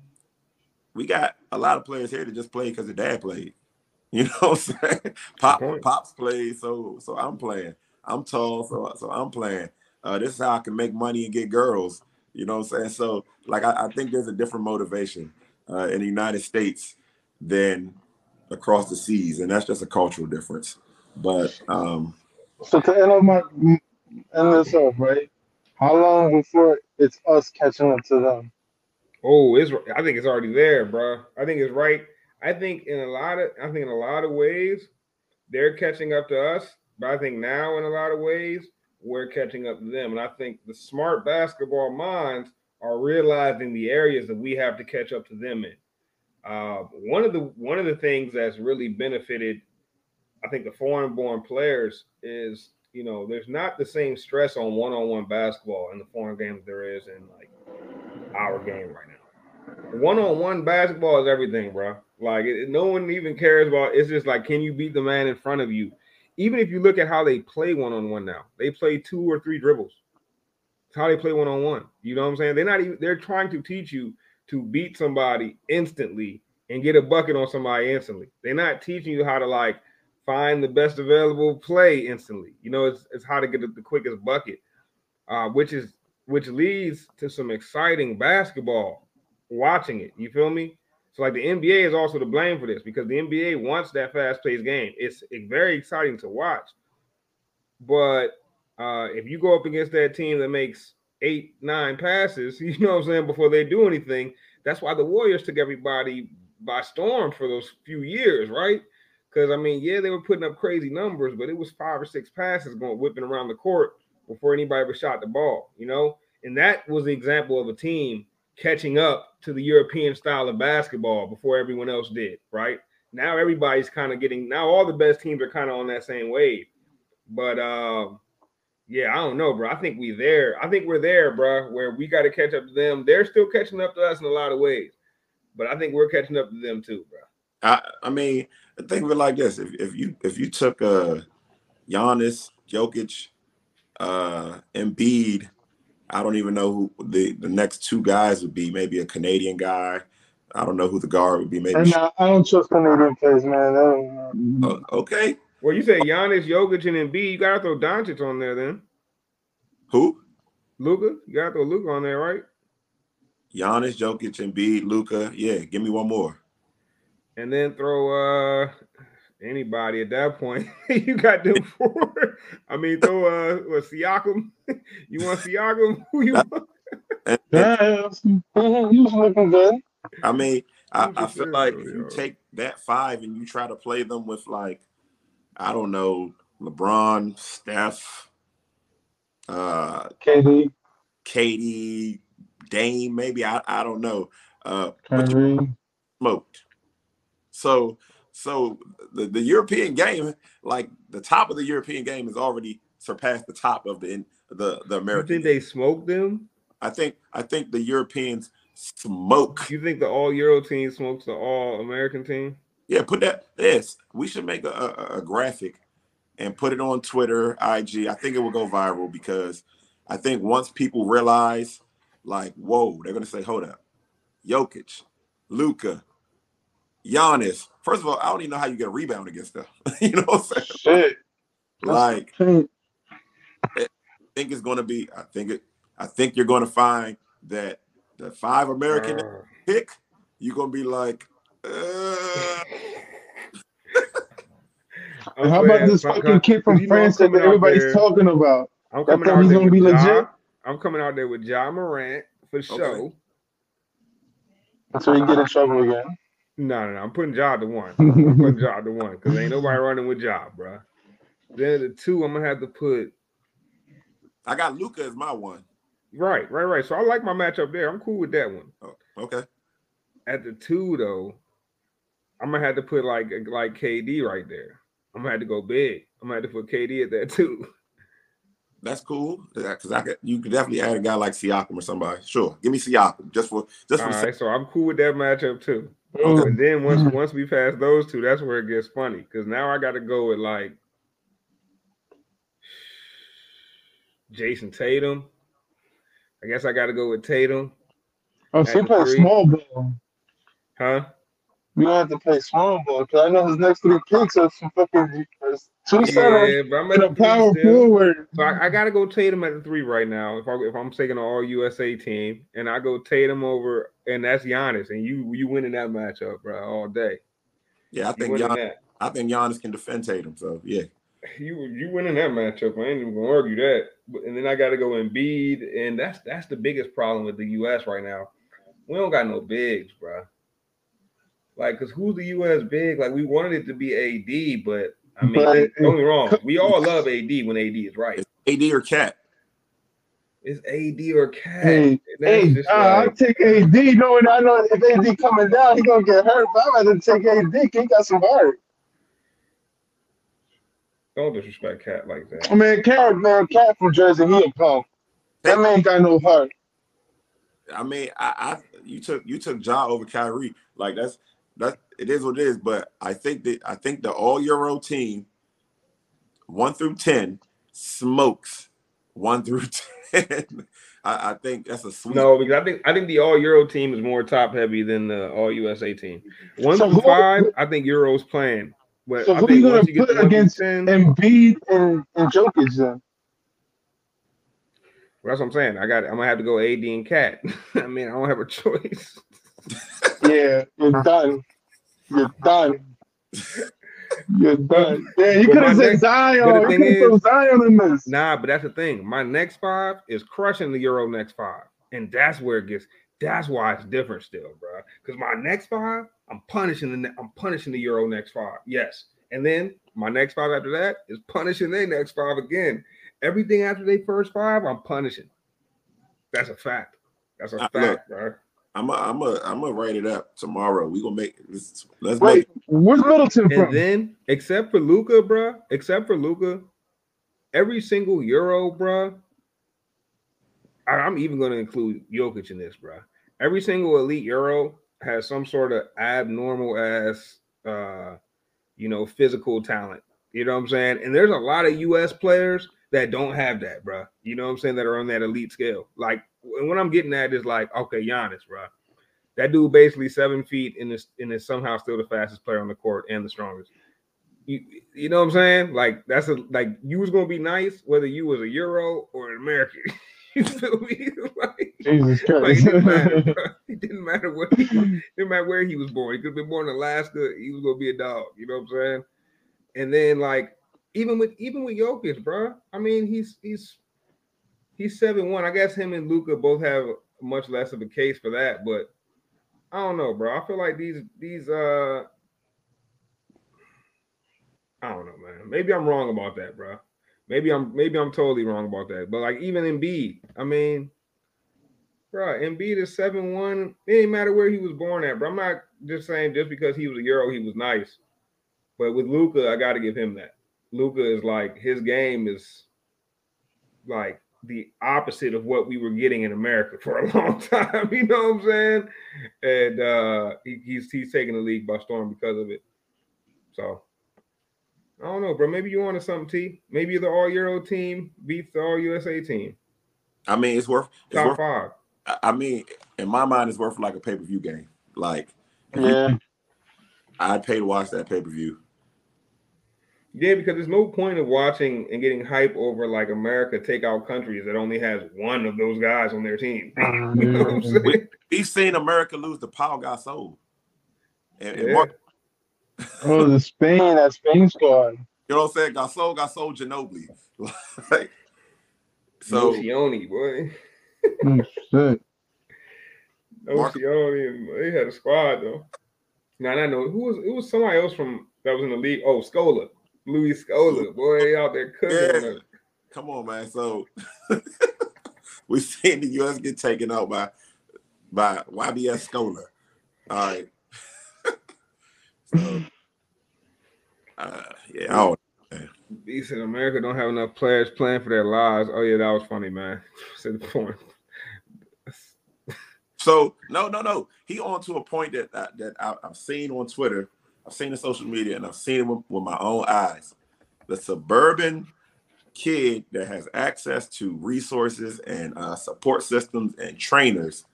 [SPEAKER 4] We got a lot of players here that just play because their dad played. You know what I'm saying? Pop, pops played, so so I'm playing. I'm tall, so so I'm playing. Uh, this is how I can make money and get girls. You know what I'm saying? So like I, I think there's a different motivation uh, in the United States than across the seas, and that's just a cultural difference. But um,
[SPEAKER 5] So to end up my end this off, right? How long before it's us catching up to them?
[SPEAKER 3] Oh, it's I think it's already there, bro. I think it's right. I think in a lot of I think in a lot of ways they're catching up to us, but I think now in a lot of ways we're catching up to them. And I think the smart basketball minds are realizing the areas that we have to catch up to them in. Uh, one of the one of the things that's really benefited, I think, the foreign-born players is you know there's not the same stress on one-on-one basketball in the foreign games there is in like our game right now. One-on-one basketball is everything, bro. Like it, no one even cares about. It's just like, can you beat the man in front of you? Even if you look at how they play one-on-one now, they play two or three dribbles. It's how they play one-on-one. You know what I'm saying? They're not even. They're trying to teach you to beat somebody instantly and get a bucket on somebody instantly. They're not teaching you how to like find the best available play instantly. You know, it's, it's how to get the quickest bucket, uh, which is which leads to some exciting basketball watching it. You feel me? So like the NBA is also to blame for this because the NBA wants that fast-paced game. It's, it's very exciting to watch. But uh, if you go up against that team that makes eight, nine passes, you know what I'm saying, before they do anything, that's why the Warriors took everybody by storm for those few years, right? Because I mean, yeah, they were putting up crazy numbers, but it was five or six passes going whipping around the court before anybody ever shot the ball, you know. And that was the example of a team catching up to the European style of basketball before everyone else did, right? Now everybody's kind of getting now all the best teams are kind of on that same wave. But uh, yeah, I don't know, bro. I think we there. I think we're there, bro, where we got to catch up to them. They're still catching up to us in a lot of ways. But I think we're catching up to them too, bro.
[SPEAKER 4] I, I mean, think of it like this: if, if you if you took uh Giannis, Jokic, uh Embiid, I don't even know who the the next two guys would be. Maybe a Canadian guy. I don't know who the guard would be. Maybe.
[SPEAKER 5] And uh, I don't trust Canadian players, man. Don't.
[SPEAKER 4] Uh, okay.
[SPEAKER 3] Well, you say Giannis, Jokic, and Embiid. You gotta throw Doncic on there then.
[SPEAKER 4] Who?
[SPEAKER 3] Luka. You gotta throw Luka on there, right?
[SPEAKER 4] Giannis, Jokic, and Embiid, Luka. Yeah, give me one more.
[SPEAKER 3] And then throw uh anybody at that point. you got them four. I mean, throw uh what Siakam. you want Siakam? Who you want?
[SPEAKER 4] And- and-
[SPEAKER 5] Yeah, he was looking good.
[SPEAKER 4] I mean, I,
[SPEAKER 3] I'm
[SPEAKER 4] I
[SPEAKER 3] just
[SPEAKER 4] feel like if you take that five and you try to play them with like, I don't know, LeBron, Steph, uh,
[SPEAKER 5] KD,
[SPEAKER 4] Katie, Dame, maybe I, I don't know. Uh,
[SPEAKER 5] Kyrie.
[SPEAKER 4] smoked. So so the, the European game, like the top of the European game, has already surpassed the top of the the the
[SPEAKER 3] You
[SPEAKER 4] American.
[SPEAKER 3] think they smoked them?
[SPEAKER 4] I think I think the Europeans smoke.
[SPEAKER 3] You think the all Euro team smokes the all American team?
[SPEAKER 4] Yeah, put that. Yes, we should make a, a, a graphic and put it on Twitter, IG. I think it will go viral because I think once people realize, like, whoa, they're gonna say, hold up, Jokic, Luka, Giannis. First of all, I don't even know how you get a rebound against them. you know what I'm saying?
[SPEAKER 5] Shit.
[SPEAKER 4] Like, I think it's gonna be. I think it. I think you're gonna find that the five American
[SPEAKER 3] Uh,
[SPEAKER 4] pick, you're gonna be like,
[SPEAKER 3] I'm
[SPEAKER 5] How about
[SPEAKER 3] saying,
[SPEAKER 5] this
[SPEAKER 3] cause-
[SPEAKER 5] fucking kid from
[SPEAKER 3] cause you know I'm
[SPEAKER 5] France that everybody's
[SPEAKER 3] there-
[SPEAKER 5] talking about?
[SPEAKER 3] I'm coming out
[SPEAKER 5] he's
[SPEAKER 3] there
[SPEAKER 5] gonna
[SPEAKER 3] with
[SPEAKER 5] be
[SPEAKER 3] Ja.
[SPEAKER 5] legit?
[SPEAKER 3] I'm coming out there with Ja Morant for show.
[SPEAKER 5] So you get in trouble again.
[SPEAKER 3] No, no, no. I'm putting Ja to one. I'm putting Ja to one because ain't nobody running with Ja, bro. Then the two, I'm gonna have to put
[SPEAKER 4] I got Luka as my one.
[SPEAKER 3] right, right, right. So I like my matchup there. I'm cool with that one.
[SPEAKER 4] Oh, okay.
[SPEAKER 3] At the two, though, I'm gonna have to put like like KD right there. I'm gonna have to go big. I'm gonna have to put KD at that too.
[SPEAKER 4] That's cool. Because I could, you could definitely add a guy like Siakam or somebody. Sure. Give me Siakam just for just
[SPEAKER 3] All
[SPEAKER 4] for
[SPEAKER 3] right, so I'm cool with that matchup too.
[SPEAKER 5] Mm.
[SPEAKER 3] And then once once we pass those two, that's where it gets funny because now I got to go with like Jayson Tatum. I guess I got to go with Tatum,
[SPEAKER 5] Oh, so he
[SPEAKER 3] At
[SPEAKER 5] play small ball.
[SPEAKER 3] huh?
[SPEAKER 5] We gonna have to play small ball because I know his next three picks are some fucking two centers
[SPEAKER 3] Yeah, but I'm at
[SPEAKER 5] a power
[SPEAKER 3] still.
[SPEAKER 5] forward.
[SPEAKER 3] So I, I got to go Tatum at the three right now. If I if I'm taking an All USA team, and I go Tatum over, and that's Giannis, and you you winning that matchup, bro, all day.
[SPEAKER 4] yeah. I
[SPEAKER 3] You
[SPEAKER 4] think
[SPEAKER 3] winning
[SPEAKER 4] Gian,
[SPEAKER 3] that.
[SPEAKER 4] I think Giannis can defend Tatum. So yeah.
[SPEAKER 3] You you winning that matchup. I ain't even gonna argue that. But, and then I got to go Embiid, and that's that's the biggest problem with the U.S. right now. We don't got no bigs, bro. Like, cause who's the U.S. big? Like, we wanted it to be AD, but I mean,
[SPEAKER 5] But-
[SPEAKER 3] don't get me wrong. We all love AD when AD is right.
[SPEAKER 4] AD or KAT.
[SPEAKER 3] It's AD or KAT.
[SPEAKER 5] Hey, Hey,
[SPEAKER 3] just
[SPEAKER 5] uh, I'll
[SPEAKER 3] like-
[SPEAKER 5] take AD knowing I know if AD coming down, he gonna get hurt. But I'd rather take AD. He got some heart.
[SPEAKER 3] don't disrespect KAT like that.
[SPEAKER 5] I mean, KAT, man, KAT from Jersey, he a punk. That man got no heart.
[SPEAKER 4] I mean, I, I you took you took Ja over Kyrie. Like that's that it is what it is. But I think that I think the all Euro team, one through ten, smokes one through ten. I, I think that's a sweet.
[SPEAKER 3] No, because I think I think the All Euro team is more top heavy than the All USA team. One
[SPEAKER 5] So
[SPEAKER 3] through
[SPEAKER 5] who-
[SPEAKER 3] five, I think Euro's playing. But
[SPEAKER 5] So
[SPEAKER 3] I
[SPEAKER 5] who
[SPEAKER 3] think
[SPEAKER 5] you gonna
[SPEAKER 3] once
[SPEAKER 5] put
[SPEAKER 3] to one through
[SPEAKER 5] against
[SPEAKER 3] 10,
[SPEAKER 5] Embiid and, and Jokic then.
[SPEAKER 3] that's what I'm saying. I got. I'm gonna have to go AD and KAT. I mean, I don't have a choice.
[SPEAKER 5] Yeah, you're done. You're done. You're done. Yeah, you could have said
[SPEAKER 3] next-
[SPEAKER 5] Zion. You could have Zion in this.
[SPEAKER 3] Nah, but that's the thing. My next five is crushing the Euro next five, and that's where it gets. That's why it's different still, bro. Because my next five, I'm punishing the. I'm punishing the Euro next five. Yes, and then my next five after that is punishing their next five again. Everything after they first five, I'm punishing. That's a fact. That's a
[SPEAKER 4] Uh,
[SPEAKER 3] fact,
[SPEAKER 4] look.
[SPEAKER 3] bro.
[SPEAKER 4] I'm a, I'm a, I'm gonna write it up tomorrow. We gonna make this. Let's
[SPEAKER 5] Wait,
[SPEAKER 4] make.
[SPEAKER 5] where's Middleton from?
[SPEAKER 3] And then, except for Luka, bro, except for Luka, every single Euro, bro. I, I'm even going to include Jokic in this, bro. Every single elite Euro has some sort of abnormal ass, uh, you know, physical talent. You know what I'm saying? And there's a lot of U.S. players that don't have that, bro. You know what I'm saying? That are on that elite scale. Like, and what I'm getting at is like, okay, Giannis, bro. That dude basically seven feet and is and is somehow still the fastest player on the court and the strongest. You, you know what I'm saying? Like that's a like you was gonna be nice whether you was a Euro or an American. you feel me? like,
[SPEAKER 5] Jesus
[SPEAKER 3] like, it didn't matter.
[SPEAKER 5] Christ.
[SPEAKER 3] It didn't matter where he, it didn't matter where he was born. He could have been born in Alaska. He was gonna be a dog. You know what I'm saying? And then like even with even with Jokic, bro. I mean he's he's he's seven one. I guess him and Luka both have much less of a case for that, but I don't know, bro. I feel like these these uh I don't know, man. Maybe I'm wrong about that, bro. Maybe I'm maybe I'm totally wrong about that. But like even Embiid, I mean, bro, Embiid is seven one. It ain't matter where he was born at, bro. I'm not just saying just because he was a Euro, he was nice. But with Luka, I got to give him that. Luka is like his game is like the opposite of what we were getting in America for a long time. You know what I'm saying? And uh he, he's he's taking the league by storm because of it. So I don't know, bro. Maybe you wanted something, T. Maybe the All Euro team beats the All USA team.
[SPEAKER 4] I mean, it's worth. It's
[SPEAKER 3] Top
[SPEAKER 4] worth.
[SPEAKER 3] five.
[SPEAKER 4] I- I mean, in my mind, it's worth like a pay per view game. Like,
[SPEAKER 5] Yeah.
[SPEAKER 4] I'd pay to watch that pay per view.
[SPEAKER 3] Yeah, because there's no point of watching and getting hype over like America take out countries that only has one of those guys on their team. you know what I'm saying?
[SPEAKER 4] We've seen America lose the Paul Gasol. And, and
[SPEAKER 3] Yeah.
[SPEAKER 4] Mark,
[SPEAKER 5] Oh, the Spain, that Spain squad.
[SPEAKER 4] you know what I'm saying? Gasol, Gasol, Ginobili. like, So
[SPEAKER 3] Nocioni, boy.
[SPEAKER 5] Mm, shit.
[SPEAKER 4] Mark-
[SPEAKER 3] they had a squad though. Now I know who was it was somebody else from that was in the league. Oh, Scola, Luis Scola, boy, y'all been cooking.
[SPEAKER 4] Yeah. come on, man. So we seen the US get taken out by by YBS Scola. All right. so uh, yeah, I don't
[SPEAKER 3] He said America don't have enough players playing for their lives. Oh yeah, that was funny, man. Said the point.
[SPEAKER 4] So no, no, no. He on to a point that that, that I, I've seen on Twitter, I've seen in social media, and I've seen it with, with my own eyes. The suburban kid that has access to resources and uh, support systems and trainers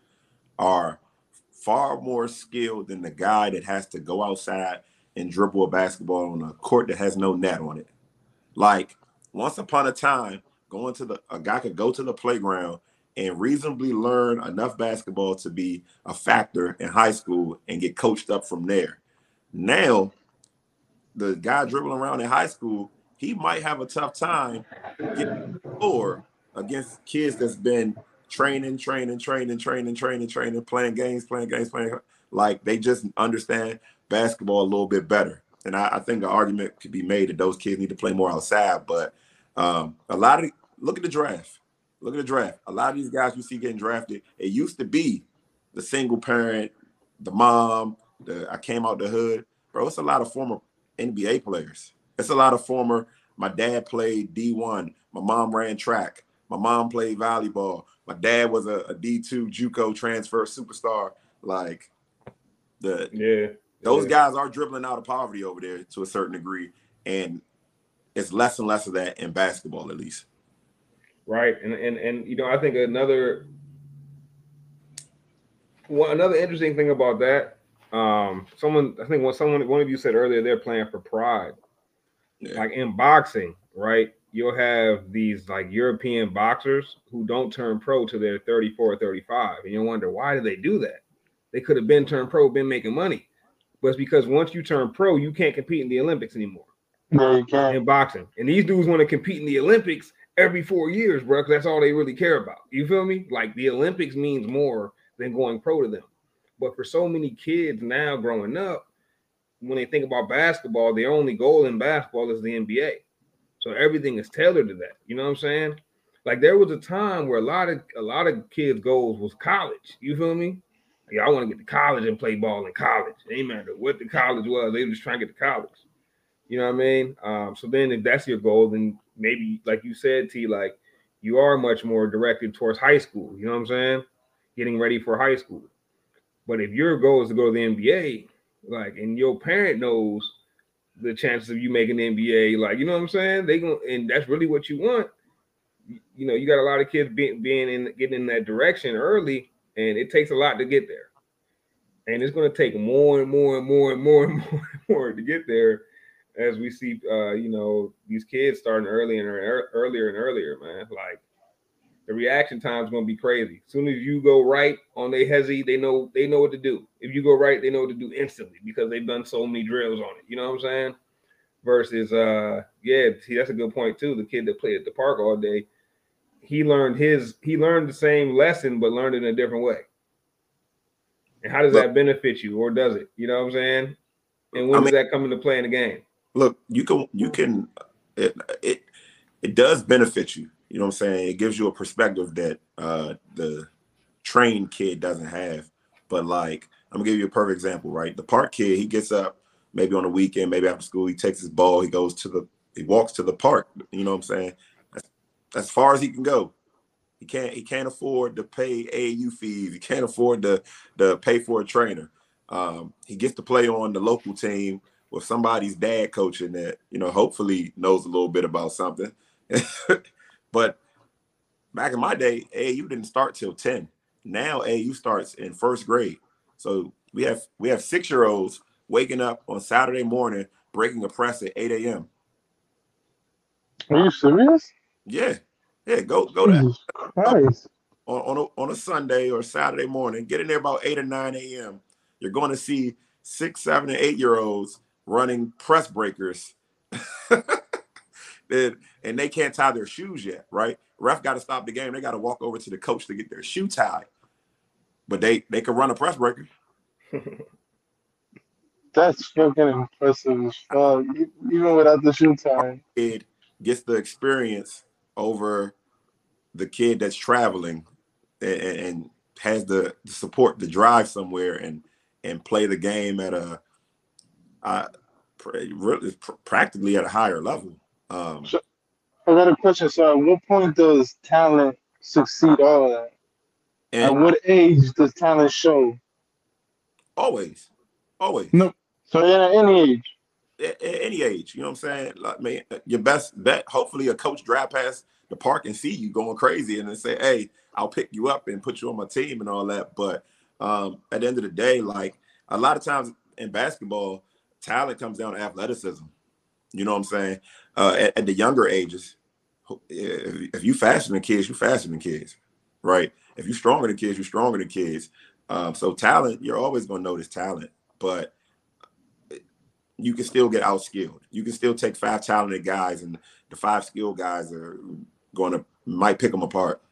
[SPEAKER 4] are far more skilled than the guy that has to go outside and dribble a basketball on a court that has no net on it. Like once upon a time, going to the a guy could go to the playground and reasonably learn enough basketball to be a factor in high school and get coached up from there. Now, the guy dribbling around in high school, he might have a tough time getting against kids that's been training, training, training, training, training, training, playing games, playing games, playing like they just understand basketball a little bit better. And I, I think an argument could be made that those kids need to play more outside. But um, a lot of look at the draft. Look at the draft. A lot of these guys you see getting drafted, it used to be the single parent, the mom, the I came out the hood. Bro, it's a lot of former NBA players. It's a lot of former, my dad played D1, my mom ran track, my mom played volleyball, my dad was a a D2 JUCO transfer superstar. Like the
[SPEAKER 3] Yeah.
[SPEAKER 4] those
[SPEAKER 3] yeah.
[SPEAKER 4] guys are dribbling out of poverty over there to a certain degree. And it's less and less of that in basketball, at least.
[SPEAKER 3] Right. And and and you know, I think another one another interesting thing about that, um, someone I think when someone one of you said earlier they're playing for pride.
[SPEAKER 4] Yeah.
[SPEAKER 3] Like in boxing, right? You'll have these like European boxers who don't turn pro till they're 34 or 35. And you wonder why do they do that? They could have been turned pro, been making money. But it's because once you turn pro, you can't compete in the Olympics anymore
[SPEAKER 5] No, you can't.
[SPEAKER 3] in boxing. And these dudes want to compete in the Olympics every four years, bro, because that's all they really care about. You feel me? Like the Olympics means more than going pro to them. But for so many kids now growing up, when they think about basketball, their only goal in basketball is the NBA. So everything is tailored to that. You know what I'm saying? Like there was a time where a lot of a lot of kids' goals was college. You feel me? Yeah, I want to get to college and play ball in college. It ain't matter what the college was, they were just trying to get to college. You know what I mean? Um, so then if that's your goal, then maybe like you said, T, like you are much more directed towards high school. You know what I'm saying? Getting ready for high school. But if your goal is to go to the NBA, like, and your parent knows the chances of you making the NBA, like, you know what I'm saying? They going and that's really what you want. You, know, you got a lot of kids being being in getting in that direction early, and it takes a lot to get there. And it's going to take more and more and more and more and more and more to get there as we see, uh, you know, these kids starting early and earlier and earlier, man. Like the reaction time is going to be crazy. As soon as you go right on their hezzy, they know they know what to do. If you go right, they know what to do instantly because they've done so many drills on it. You know what I'm saying? Versus, uh, yeah, see, that's a good point too. The kid that played at the park all day, he learned his he learned the same lesson but learned it in a different way. And how does
[SPEAKER 4] Look-
[SPEAKER 3] that benefit you, or does it? You know what I'm saying? And when
[SPEAKER 4] I
[SPEAKER 3] does
[SPEAKER 4] mean-
[SPEAKER 3] that come into play in the game?
[SPEAKER 4] look, you can you can it it it does benefit you. You know what I'm saying? It gives you a perspective that uh the trained kid doesn't have. But like, I'm gonna give you a perfect example, right? The park kid, he gets up maybe on the weekend, maybe after school, he takes his ball, he goes to the he walks to the park. You know what I'm saying? As far as he can go. He can't he can't afford to pay AAU fees. He can't afford to to pay for a trainer. Um, he gets to play on the local team with somebody's dad coaching that you know hopefully knows a little bit about something. but back in my day, AAU didn't start till 10. Now AAU starts in first grade. So we have we have six year olds waking up on Saturday morning, breaking a press at 8 a.m.
[SPEAKER 5] Are you serious?
[SPEAKER 4] Yeah. Yeah, go go to
[SPEAKER 5] Christ.
[SPEAKER 4] on, on, a, on a Sunday or Saturday morning, get in there about 8 or 9 a.m. You're going to see six, seven, and eight year olds running press breakers then and they can't tie their shoes yet, right? Ref got to stop the game. They got to walk over to the coach to get their shoe tied. But they they can run a press breaker.
[SPEAKER 5] That's fucking impressive. E- Even without the shoe tie,
[SPEAKER 4] Kid gets the experience over the kid that's traveling and, and has the, the support to drive somewhere and and play the game at a uh, pr- practically at a higher level. Um,
[SPEAKER 5] So- I got a question. So, at what point does talent succeed all of that? At what age does talent show?
[SPEAKER 4] always, always.
[SPEAKER 5] No. So, yeah, at any age.
[SPEAKER 4] at, at any age. You know what I'm saying? Like, man, your best bet. Hopefully, a coach drive past the park and see you going crazy, and then say, "Hey, I'll pick you up and put you on my team and all that." But um, at the end of the day, like a lot of times in basketball, talent comes down to athleticism. You know what I'm saying? Uh, at, at the younger ages, if, if you faster than kids, you faster than kids, right? If you're stronger than kids, you're stronger than kids. Um, so talent, you're always going to notice talent, but you can still get outskilled. You can still take five talented guys, and the five skilled guys are going to might pick them apart.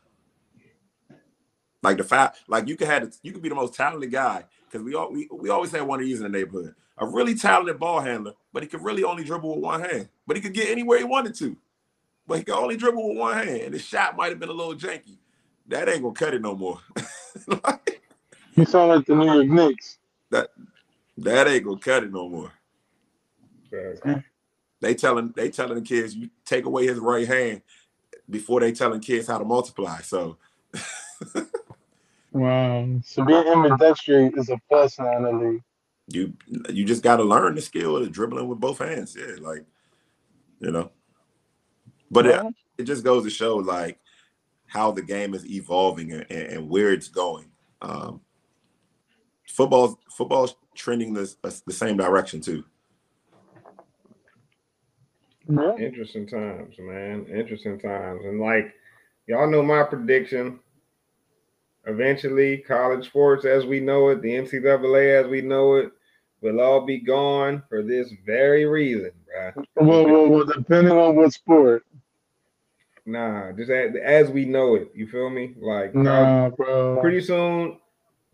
[SPEAKER 4] Like the five, like you could have, you could be the most talented guy because we all we, we always had one of these in the neighborhood, a really talented ball handler, but he could really only dribble with one hand, but he could get anywhere he wanted to, but he could only dribble with one hand, and his shot might have been a little janky. That ain't gonna cut it no more. Like,
[SPEAKER 5] You sound like the New York Knicks.
[SPEAKER 4] that that ain't gonna cut it no more.
[SPEAKER 3] Facts.
[SPEAKER 4] They telling they telling the kids you take away his right hand before they telling kids how to multiply. So
[SPEAKER 5] Wow. So being ambidextrous is a plus now in the league.
[SPEAKER 4] You you just got to learn the skill of dribbling with both hands. Yeah, like you know. But it, it just goes to show like how the game is evolving and, and where it's going. Um, football football's trending this the same direction too.
[SPEAKER 5] Yeah.
[SPEAKER 3] Interesting times, man. Interesting times. And like y'all know my prediction. Eventually, college sports as we know it, the NCAA as we know it, will all be gone for this very reason, bruh.
[SPEAKER 5] Well, well, well, depending on what sport.
[SPEAKER 3] Nah, just as, as we know it. You feel me? Like college-
[SPEAKER 5] Nah, bro.
[SPEAKER 3] pretty soon,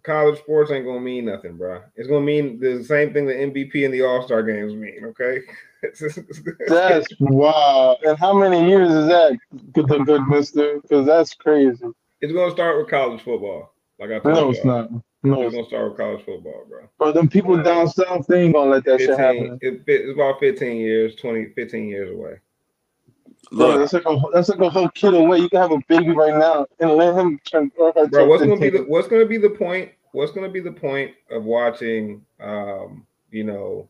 [SPEAKER 3] college sports ain't gonna mean nothing, bruh. It's gonna mean the same thing the MVP and the All Star games mean. Okay.
[SPEAKER 5] That's wow. And how many years is that, good, good, mister? Because that's crazy.
[SPEAKER 3] it's gonna start with college football. Like I told
[SPEAKER 5] No, it's not. No,
[SPEAKER 3] It's
[SPEAKER 5] it's
[SPEAKER 3] gonna start with college football, bro.
[SPEAKER 5] Bro, them people down south, they ain't gonna let that shit
[SPEAKER 3] 15,
[SPEAKER 5] happen.
[SPEAKER 3] it, it's about 15 years, 20, 15 years away.
[SPEAKER 5] Bro,
[SPEAKER 4] Look,
[SPEAKER 5] that's like a that's like a whole kid away. You can have a baby right now and let him turn.
[SPEAKER 3] Bro,
[SPEAKER 5] turn
[SPEAKER 3] what's gonna be the what's gonna be the point? What's gonna be the point of watching um, you know,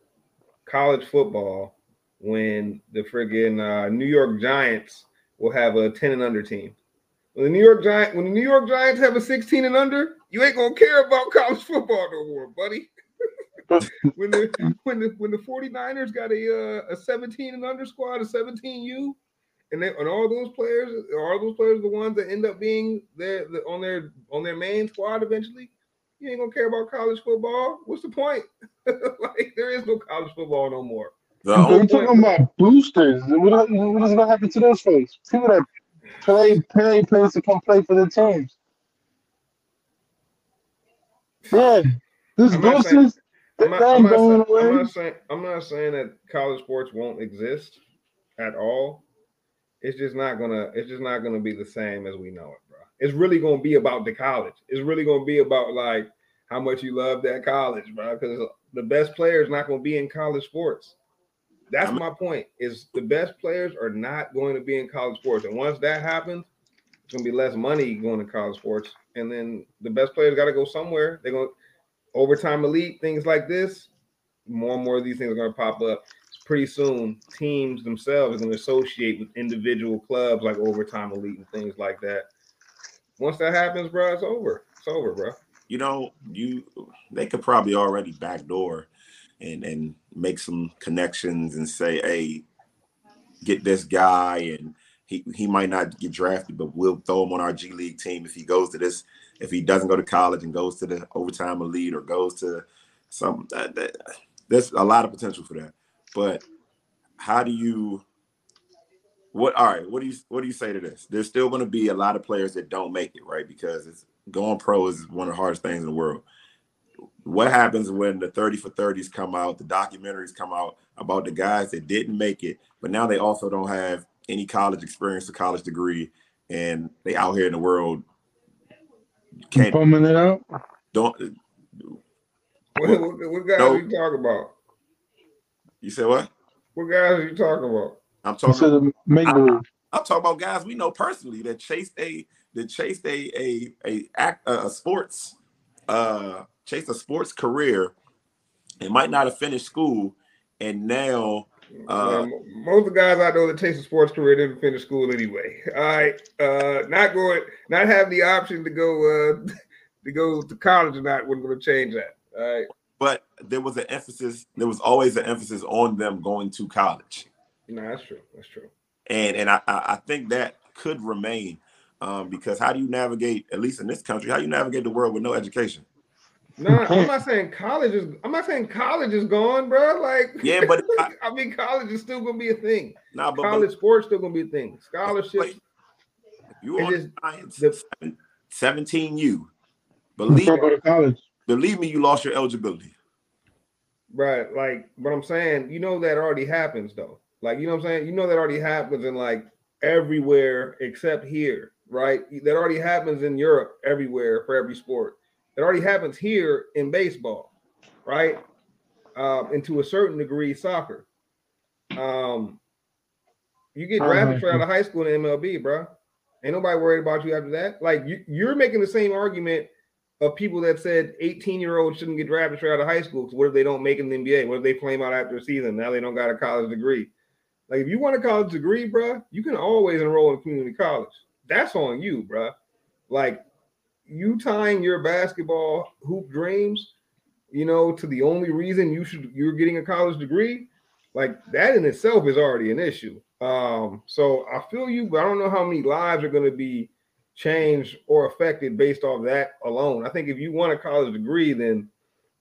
[SPEAKER 3] college football when the friggin' uh, New York Giants will have a 10 and under team? When the New York Giant when the New York Giants have a 16 and under, you ain't gonna care about college football no more, buddy. when the when the when the 49ers got a uh, a 17 and under squad, a 17U, and they and all those players, are all those players the ones that end up being their the, on their on their main squad eventually? You ain't gonna care about college football. What's the point? like there is no college football no more.
[SPEAKER 4] the
[SPEAKER 5] Bro,
[SPEAKER 4] only,
[SPEAKER 5] you talking about boosters? What, what is gonna happen to those folks? People that play play players to come play for the teams. Yeah, this
[SPEAKER 3] I'm not saying-
[SPEAKER 5] boosters,
[SPEAKER 3] I'm not, I'm, not
[SPEAKER 5] going
[SPEAKER 3] saying, I'm
[SPEAKER 5] away.
[SPEAKER 3] not saying I'm not saying that college sports won't exist at all. It's just not gonna it's just not gonna be the same as we know it, bro. It's really gonna be about the college. It's really gonna be about like how much you love that college, bro. Because the best players not gonna be in college sports. That's
[SPEAKER 4] I'm-
[SPEAKER 3] my point. Is the best players are not going to be in college sports, and once that happens, it's gonna be less money going to college sports, and then the best players got to go somewhere. They're to overtime elite things like this. More and more of these things are to pop up. Pretty soon, teams themselves are to associate with individual clubs like overtime elite and things like that. Once that happens, bro, it's over. It's over, bro.
[SPEAKER 4] you know, you they could probably already backdoor and and make some connections and say, hey, get this guy and he he might not get drafted, but we'll throw him on our G League team if he goes to this, if he doesn't go to college and goes to the overtime elite or goes to some that, that, there's a lot of potential for that. But how do you what all right, what do you what do you say to this? There's still gonna be a lot of players that don't make it, right? Because it's going pro is one of the hardest things in the world. What happens when the 30 for 30s come out, the documentaries come out about the guys that didn't make it, but now they also don't have any college experience or college degree, and they out here in the world can't
[SPEAKER 5] Bumming it out.
[SPEAKER 4] don't
[SPEAKER 3] What, what, what guys
[SPEAKER 4] No.
[SPEAKER 3] are you talking about?
[SPEAKER 4] you said what?
[SPEAKER 3] What guys are you talking about?
[SPEAKER 4] I'm talking
[SPEAKER 5] make believe.
[SPEAKER 4] I'm talking about guys we know personally that chased a that chased a a a act a, a sports uh chased a sports career and might not have finished school and now uh
[SPEAKER 3] Man, most of the guys I know that takes a sports career didn't finish school anyway. All right, uh, not going, not having the option to go uh, to go to college or not wasn't going to change that. All right,
[SPEAKER 4] but there was an emphasis there was always an emphasis on them going to college
[SPEAKER 3] no, that's true. That's true.
[SPEAKER 4] and and I I I think that could remain um because how do you navigate at least in this country how do you navigate the world with no education
[SPEAKER 3] No, I'm not saying college is. I'm not saying college is gone, bro. Like,
[SPEAKER 4] Yeah, but I-
[SPEAKER 3] I mean, college is still going to be a thing.
[SPEAKER 4] nah but,
[SPEAKER 3] college
[SPEAKER 4] but
[SPEAKER 3] sports still going to be a thing. Scholarships.
[SPEAKER 4] if you
[SPEAKER 3] it
[SPEAKER 4] on
[SPEAKER 3] is-
[SPEAKER 4] science
[SPEAKER 3] the-
[SPEAKER 4] 17 u
[SPEAKER 5] You
[SPEAKER 4] believe
[SPEAKER 5] go to college.
[SPEAKER 4] believe me, you lost your eligibility.
[SPEAKER 3] Right. Like, but I'm saying, you know, that already happens though. Like, you know what I'm saying? You know, that already happens in like everywhere except here, right? That already happens in Europe everywhere for every sport. It already happens here in baseball, right? Um, and to a certain degree, soccer. Um, you get drafted straight out of high school in MLB, bro. Ain't nobody worried about you after that. Like you, you're making the same argument of people that said 18 year olds shouldn't get drafted straight out of high school. Because what if they don't make it in the NBA? What if they flame out after a season? Now they don't got a college degree. Like if you want a college degree, bro, you can always enroll in community college. That's on you, bro. Like you tying your basketball hoop dreams, you know, to the only reason you should you're getting a college degree, like that in itself is already an issue. Um, so I feel you, but I don't know how many lives are going to be changed or affected based off that alone. I think if you want a college degree, then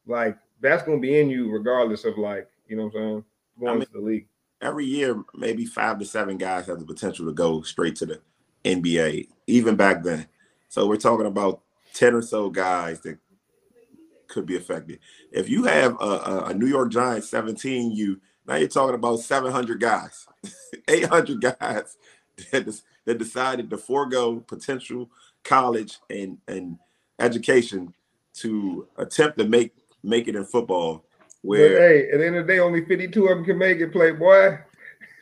[SPEAKER 3] like that's going to be in you regardless of like you know what I'm saying going
[SPEAKER 4] I mean-
[SPEAKER 3] to the league.
[SPEAKER 4] Every year, maybe five to seven guys have the potential to go straight to the NBA, even back then. So we're talking about 10 or so guys that could be affected. If you have a, a, a New York Giants 17 you now you're talking about 700 guys, 800 guys that, that decided to forego potential college and, and education to attempt to make make it in football.
[SPEAKER 3] But
[SPEAKER 4] Where
[SPEAKER 3] hey, at the end of the day, only 52 of them can make it, play boy.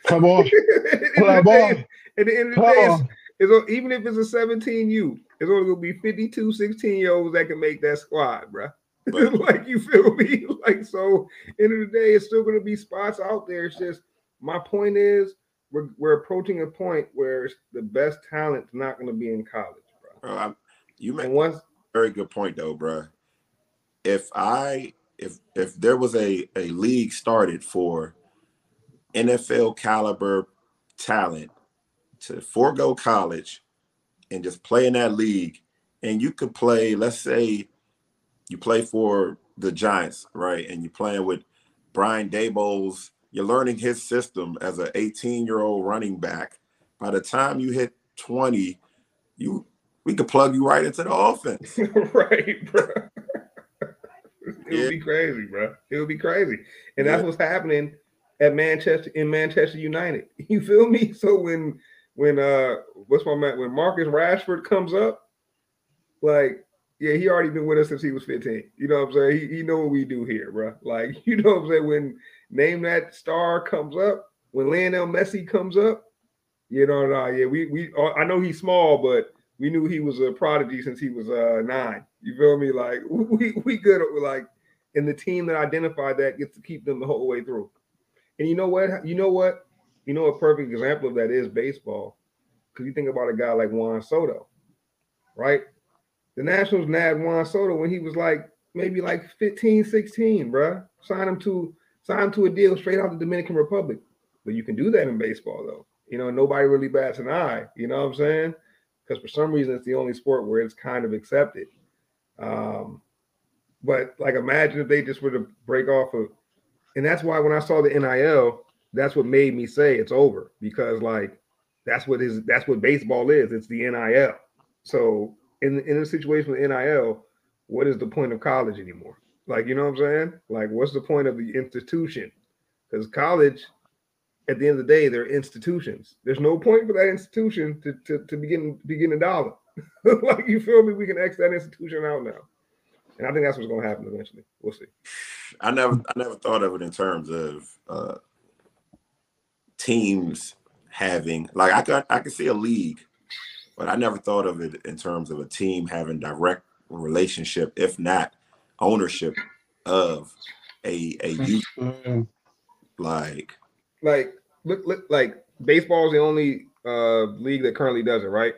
[SPEAKER 5] Come on.
[SPEAKER 3] at, the end
[SPEAKER 5] Play
[SPEAKER 3] of the day, at the end of the
[SPEAKER 5] Come
[SPEAKER 3] day, it's, it's even if it's a 17U, it's only gonna be 52 16 year olds that can make that squad, bro.
[SPEAKER 4] But-
[SPEAKER 3] like you feel me? Like so, end of the day, it's still gonna be spots out there. It's just my point is we're we're approaching a point where it's the best talent's not gonna be in college, bro.
[SPEAKER 4] bro, I- you make
[SPEAKER 3] once
[SPEAKER 4] very good point though, bro. If I if if there was a a league started for NFL caliber talent to forego college and just play in that league, and you could play, let's say you play for the Giants, right? And you're playing with Brian Daboll's, you're learning his system as an 18 year old running back. By the time you hit 20, you we could plug you right into the offense.
[SPEAKER 3] right, bro. it
[SPEAKER 4] Yeah.
[SPEAKER 3] would be crazy, bro. It would be crazy, and that's what's happening at Manchester in Manchester United. You feel me? So when when uh what's my man when Marcus Rashford comes up, like yeah, he already been with us since he was 15. You know what I'm saying? He, he know what we do here, bro. Like you know what I'm saying? When name that star comes up, when Lionel Messi comes up, you know, no, yeah, we we I know he's small, but we knew he was a prodigy since he was uh nine. You feel me? Like we we good like and the team that identified that gets to keep them the whole way through. And you know what? You know what? You know a perfect example of that is baseball. Because you think about a guy like Juan Soto, right? The Nationals nabbed Juan Soto when he was like maybe like 15, 16, bruh. Sign him to sign him to a deal straight out the Dominican Republic. But you can do that in baseball though. You know, nobody really bats an eye. You know what I'm saying? Because for some reason it's the only sport where it's kind of accepted. Um, but like imagine if they just were to break off of and that's why when I saw the NIL, that's what made me say it's over because like That's what is that's what baseball is. It's the NIL. So in in a situation with NIL, what is the point of college anymore? Like, you know what I'm saying? Like, what's the point of the institution? Because college, at the end of the day, they're institutions. There's no point for that institution to to, to begin begin a dollar. like, you feel me? We can X that institution out now. And I think that's what's gonna happen eventually. We'll see.
[SPEAKER 4] I never I never thought of it in terms of uh teams having like I could I could see a league, but I never thought of it in terms of a team having direct relationship, if not ownership of a a youth
[SPEAKER 5] Mm,
[SPEAKER 4] like
[SPEAKER 3] Like, look, look like baseball is the only uh league that currently does it, right?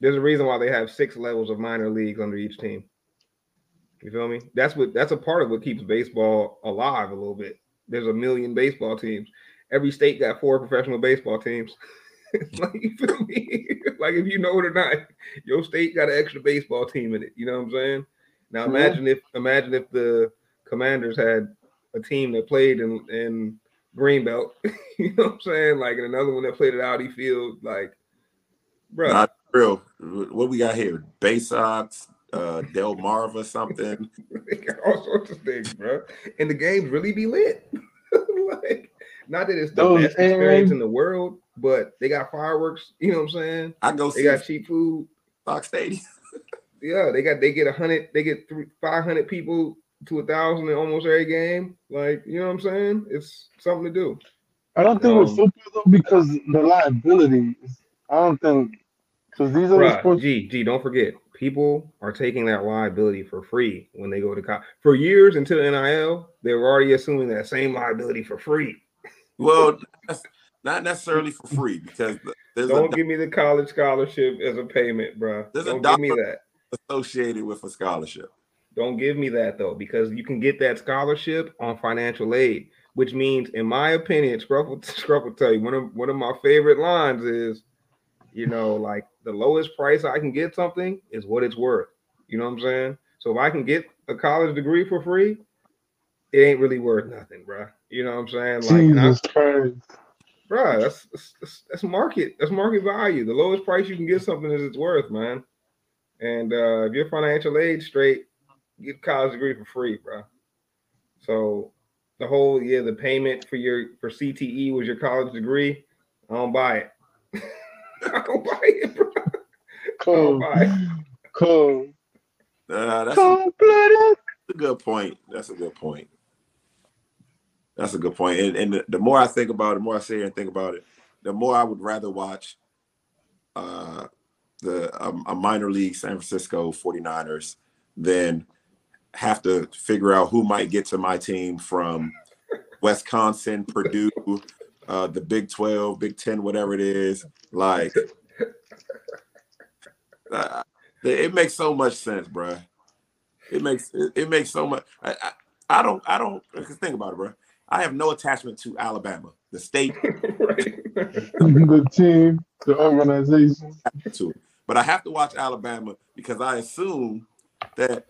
[SPEAKER 3] There's a reason why they have six levels of minor leagues under each team. You feel me? That's what that's a part of what keeps baseball alive a little bit. There's a million baseball teams. Every state got four professional baseball teams. like you feel me? like if you know it or not, your state got an extra baseball team in it. You know what I'm saying? Now imagine if imagine if the commanders had a team that played in in Greenbelt, you know what I'm saying? Like and another one that played at Audi Field, like bro.
[SPEAKER 4] not real. What we got here? Baysox, uh Delmarva something.
[SPEAKER 3] They got all sorts of things, bro. And the games really be lit. Like, not that it's the
[SPEAKER 5] Those
[SPEAKER 3] best experience in the world, but they got fireworks. You know what I'm saying?
[SPEAKER 4] I go
[SPEAKER 3] They
[SPEAKER 4] see
[SPEAKER 3] got cheap food.
[SPEAKER 4] Fox Stadium.
[SPEAKER 3] Yeah, they got they get a hundred, they get three, five hundred people to a thousand in almost every game. Like, you know what I'm saying? It's something to do.
[SPEAKER 5] I don't think with
[SPEAKER 3] Um,
[SPEAKER 5] football though because the liability. I don't think because these are the sports.
[SPEAKER 3] G, G, don't forget, people are taking that liability for free when they go to college. For years until NIL, they were already assuming that same liability for free.
[SPEAKER 4] Well, not necessarily for free because there's
[SPEAKER 3] Don't give me the college scholarship as a payment, bro.
[SPEAKER 4] There's
[SPEAKER 3] Don't give me that.
[SPEAKER 4] associated with a scholarship.
[SPEAKER 3] Don't give me that though, because you can get that scholarship on financial aid, which means, in my opinion, Scruff will, Scruff will tell you one of one of my favorite lines is, you know, like the lowest price I can get something is what it's worth. You know what I'm saying? So if I can get a college degree for free, it ain't really worth nothing, bro. You know what I'm saying? Like, and I-
[SPEAKER 5] Jesus Christ.
[SPEAKER 3] Bruh, that's, that's that's market. That's market value. The lowest price you can get something is it's worth, man. And uh, if your financial aid straight, get a college degree for free, bro. So the whole yeah, the payment for your for CTE was your college degree. I don't buy it. I don't buy it, bro.
[SPEAKER 5] Cold.
[SPEAKER 3] Bye.
[SPEAKER 5] Cold.
[SPEAKER 4] Uh, that's a,
[SPEAKER 5] Cold blooded.
[SPEAKER 4] a good point. That's a good point. That's a good point. And, and the, more I think about it, the more I here and think about it, the more I would rather watch uh, the um, a minor league San Francisco 49ers than have to figure out who might get to my team from Wisconsin, Purdue, uh, the Big 12, Big 10, whatever it is. Like, uh, it makes so much sense, bruh. It makes it, it makes so much. I, I, I don't I don't think about it, bro. I have no attachment to Alabama, the state
[SPEAKER 5] the team, the organization.
[SPEAKER 4] to but I have to watch Alabama because I assume that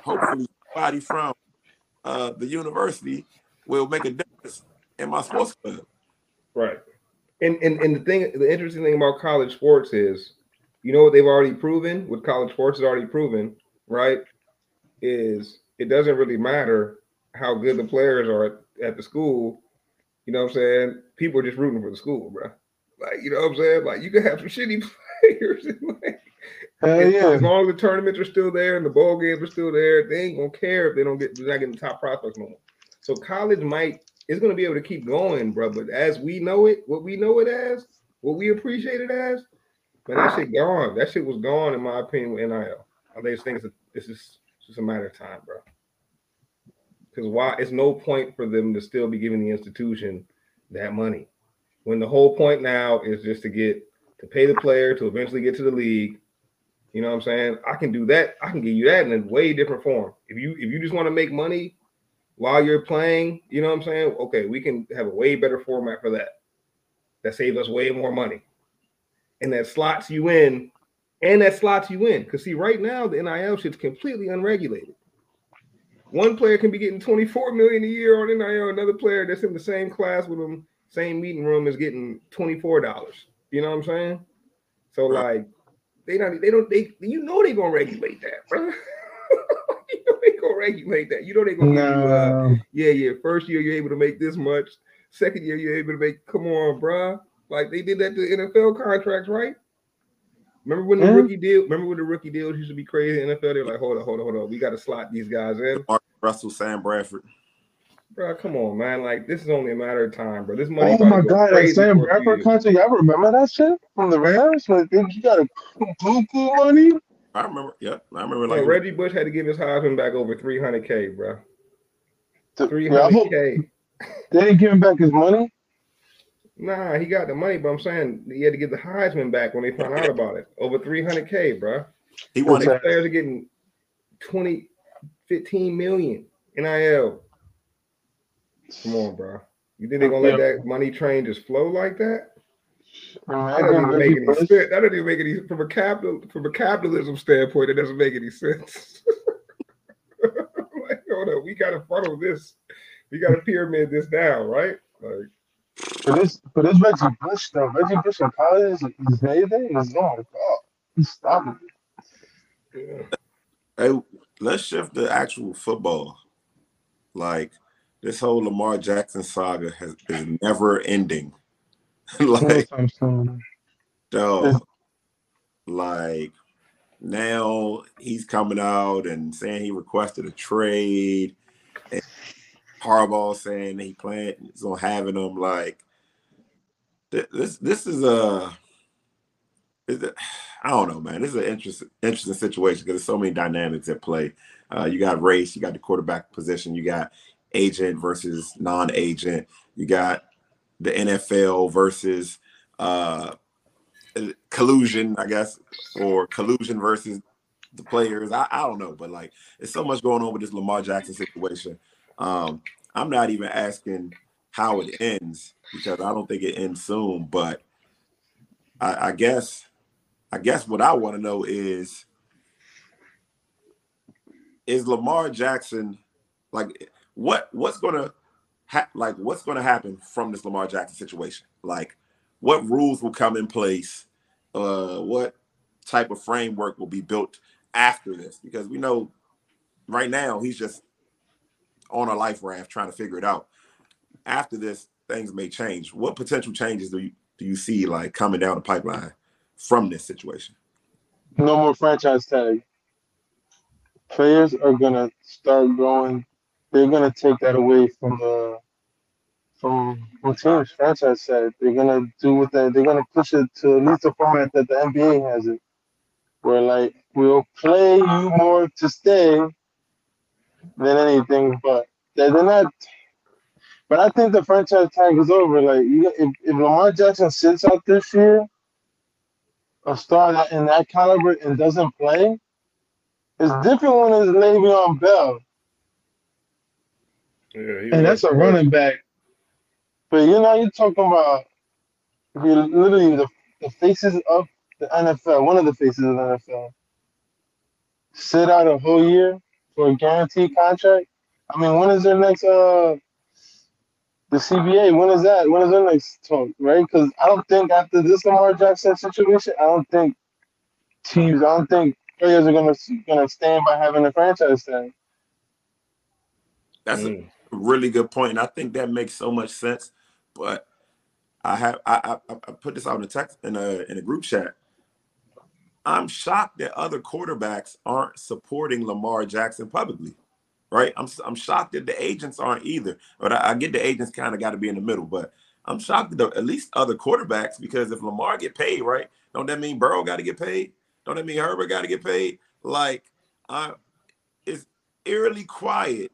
[SPEAKER 4] hopefully somebody from uh, the university will make a difference in my sports club.
[SPEAKER 3] Right. And, and and the thing, the interesting thing about college sports is, you know what they've already proven, what college sports has already proven, right? Is it doesn't really matter how good the players are at, the school. You know what I'm saying? People are just rooting for the school, bro. Like, you know what I'm saying? Like you can have some shitty players. and, like,
[SPEAKER 5] Hell
[SPEAKER 3] as,
[SPEAKER 5] yeah.
[SPEAKER 3] as long as the tournaments are still there and the bowl games are still there, they ain't gonna care if they don't get they're not getting the top prospects no more. So college might is gonna be able to keep going, bro. But as we know it, what we know it as, what we appreciate it as, man, that shit gone. That shit was gone in my opinion with NIL. I just think it's, a, it's just it's just a matter of time, bro. Because why? It's no point for them to still be giving the institution that money when the whole point now is just to get to pay the player to eventually get to the league. You know what I'm saying? I can do that. I can give you that in a way different form. If you if you just want to make money while you're playing, you know what I'm saying? Okay, we can have a way better format for that. That saves us way more money. And that slots you in, and that slots you in. Because see, right now the NIL shit's completely unregulated. One player can be getting 24 million a year on NIL, another player that's in the same class with them, same meeting room is getting $24. You know what I'm saying? So like they don't they don't they you know they gonna regulate that, bro. you know they gonna regulate that. You know they gonna give you uh, yeah, yeah. First year you're able to make this much. Second year you're able to make. Come on, bruh. Like they did that to NFL contracts, right? Remember when the rookie deal? Remember when the rookie deals used to be crazy in NFL? They're like, hold on, hold on, hold on. We got to slot these guys in,
[SPEAKER 4] Russell, Sam Bradford.
[SPEAKER 3] bro. Come on, man. Like this is only a matter of time, bro. This money.
[SPEAKER 5] Oh my
[SPEAKER 3] go
[SPEAKER 5] god, that Sam
[SPEAKER 3] for a few
[SPEAKER 5] Bradford
[SPEAKER 3] country.
[SPEAKER 5] contract. Y'all remember that shit from the Rams? When they you got a buku money?
[SPEAKER 4] I remember. Yeah, I remember.
[SPEAKER 3] Like
[SPEAKER 4] Like
[SPEAKER 3] Reggie Bush had to give his Heisman back over 300k, bro.
[SPEAKER 5] To- Yeah, I hope
[SPEAKER 3] 300k.
[SPEAKER 5] they didn't give him back his money.
[SPEAKER 3] Nah, he got the money, but I'm saying he had to get the Heisman back when they found out about it. Over 300k, bro.
[SPEAKER 4] he wanted.
[SPEAKER 5] Okay.
[SPEAKER 3] Players are getting 20, 15 million NIL. Come on, bro. You think they're gonna let that money train just flow like that? That doesn't even make any sense. That doesn't even make any from a capital from a capitalism standpoint. It doesn't make any sense. like, hold up, we gotta funnel this. We gotta pyramid this down, right? Like,
[SPEAKER 5] For this, but this Reggie Bush though, Reggie Bush in college, his heyday is oh my god, he's stopping.
[SPEAKER 3] yeah.
[SPEAKER 4] Hey, let's shift to actual football. Like this whole Lamar Jackson saga has is never ending. like,
[SPEAKER 5] I'm
[SPEAKER 4] like now he's coming out and saying he requested a trade. And Harbaugh saying he plans on having him. Like th- this, this is a. It, I don't know, man. This is an interesting, interesting situation because there's so many dynamics at play. Uh, you got race, you got the quarterback position, you got agent versus non-agent, you got the NFL versus uh, collusion, I guess, or collusion versus the players. I, I don't know, but like there's so much going on with this Lamar Jackson situation. Um, I'm not even asking how it ends because I don't think it ends soon. But I, I guess, I guess what I want to know is, is Lamar Jackson like what what's gonna ha- like what's gonna happen from this Lamar Jackson situation? Like what rules will come in place? Uh, what type of framework will be built after this? Because we know right now he's just on a life raft trying to figure it out. After this, things may change. What potential changes do you do you see like coming down the pipeline from this situation?
[SPEAKER 5] No more franchise tag. Players are gonna start going. They're gonna take that away from the from from teams. Franchise tag. They're gonna do with that. They're gonna push it to at least the format that the NBA has it, where like we'll play you more to stay than anything. But they're not. But I think the franchise tag is over. Like if, if Lamar Jackson sits out this year, a star that in that caliber and doesn't play, it's different when it's Le'Veon Bell,
[SPEAKER 3] Yeah,
[SPEAKER 5] and that's a running back. But you know, you're talking about you're literally the, the faces of the NFL, one of the faces of the NFL, sit out a whole year for a guaranteed contract. I mean, when is their next uh the CBA? When is that? When is their next talk? Right? Because I don't think after this Lamar Jackson situation, I don't think teams, I don't think players are gonna gonna stand by having a franchise tag.
[SPEAKER 4] That's a
[SPEAKER 3] Mm.
[SPEAKER 4] really good point, and I think that makes so much sense. But I have I, I, I put this out in a text in a in a group chat. I'm shocked that other quarterbacks aren't supporting Lamar Jackson publicly, right? I'm I'm shocked that the agents aren't either. But I, I get the agents kind of got to be in the middle, but I'm shocked that the, at least other quarterbacks because if Lamar get paid, right? Don't that mean Burrow got to get paid? Don't that mean Herbert got to get paid? Like, I, it's eerily quiet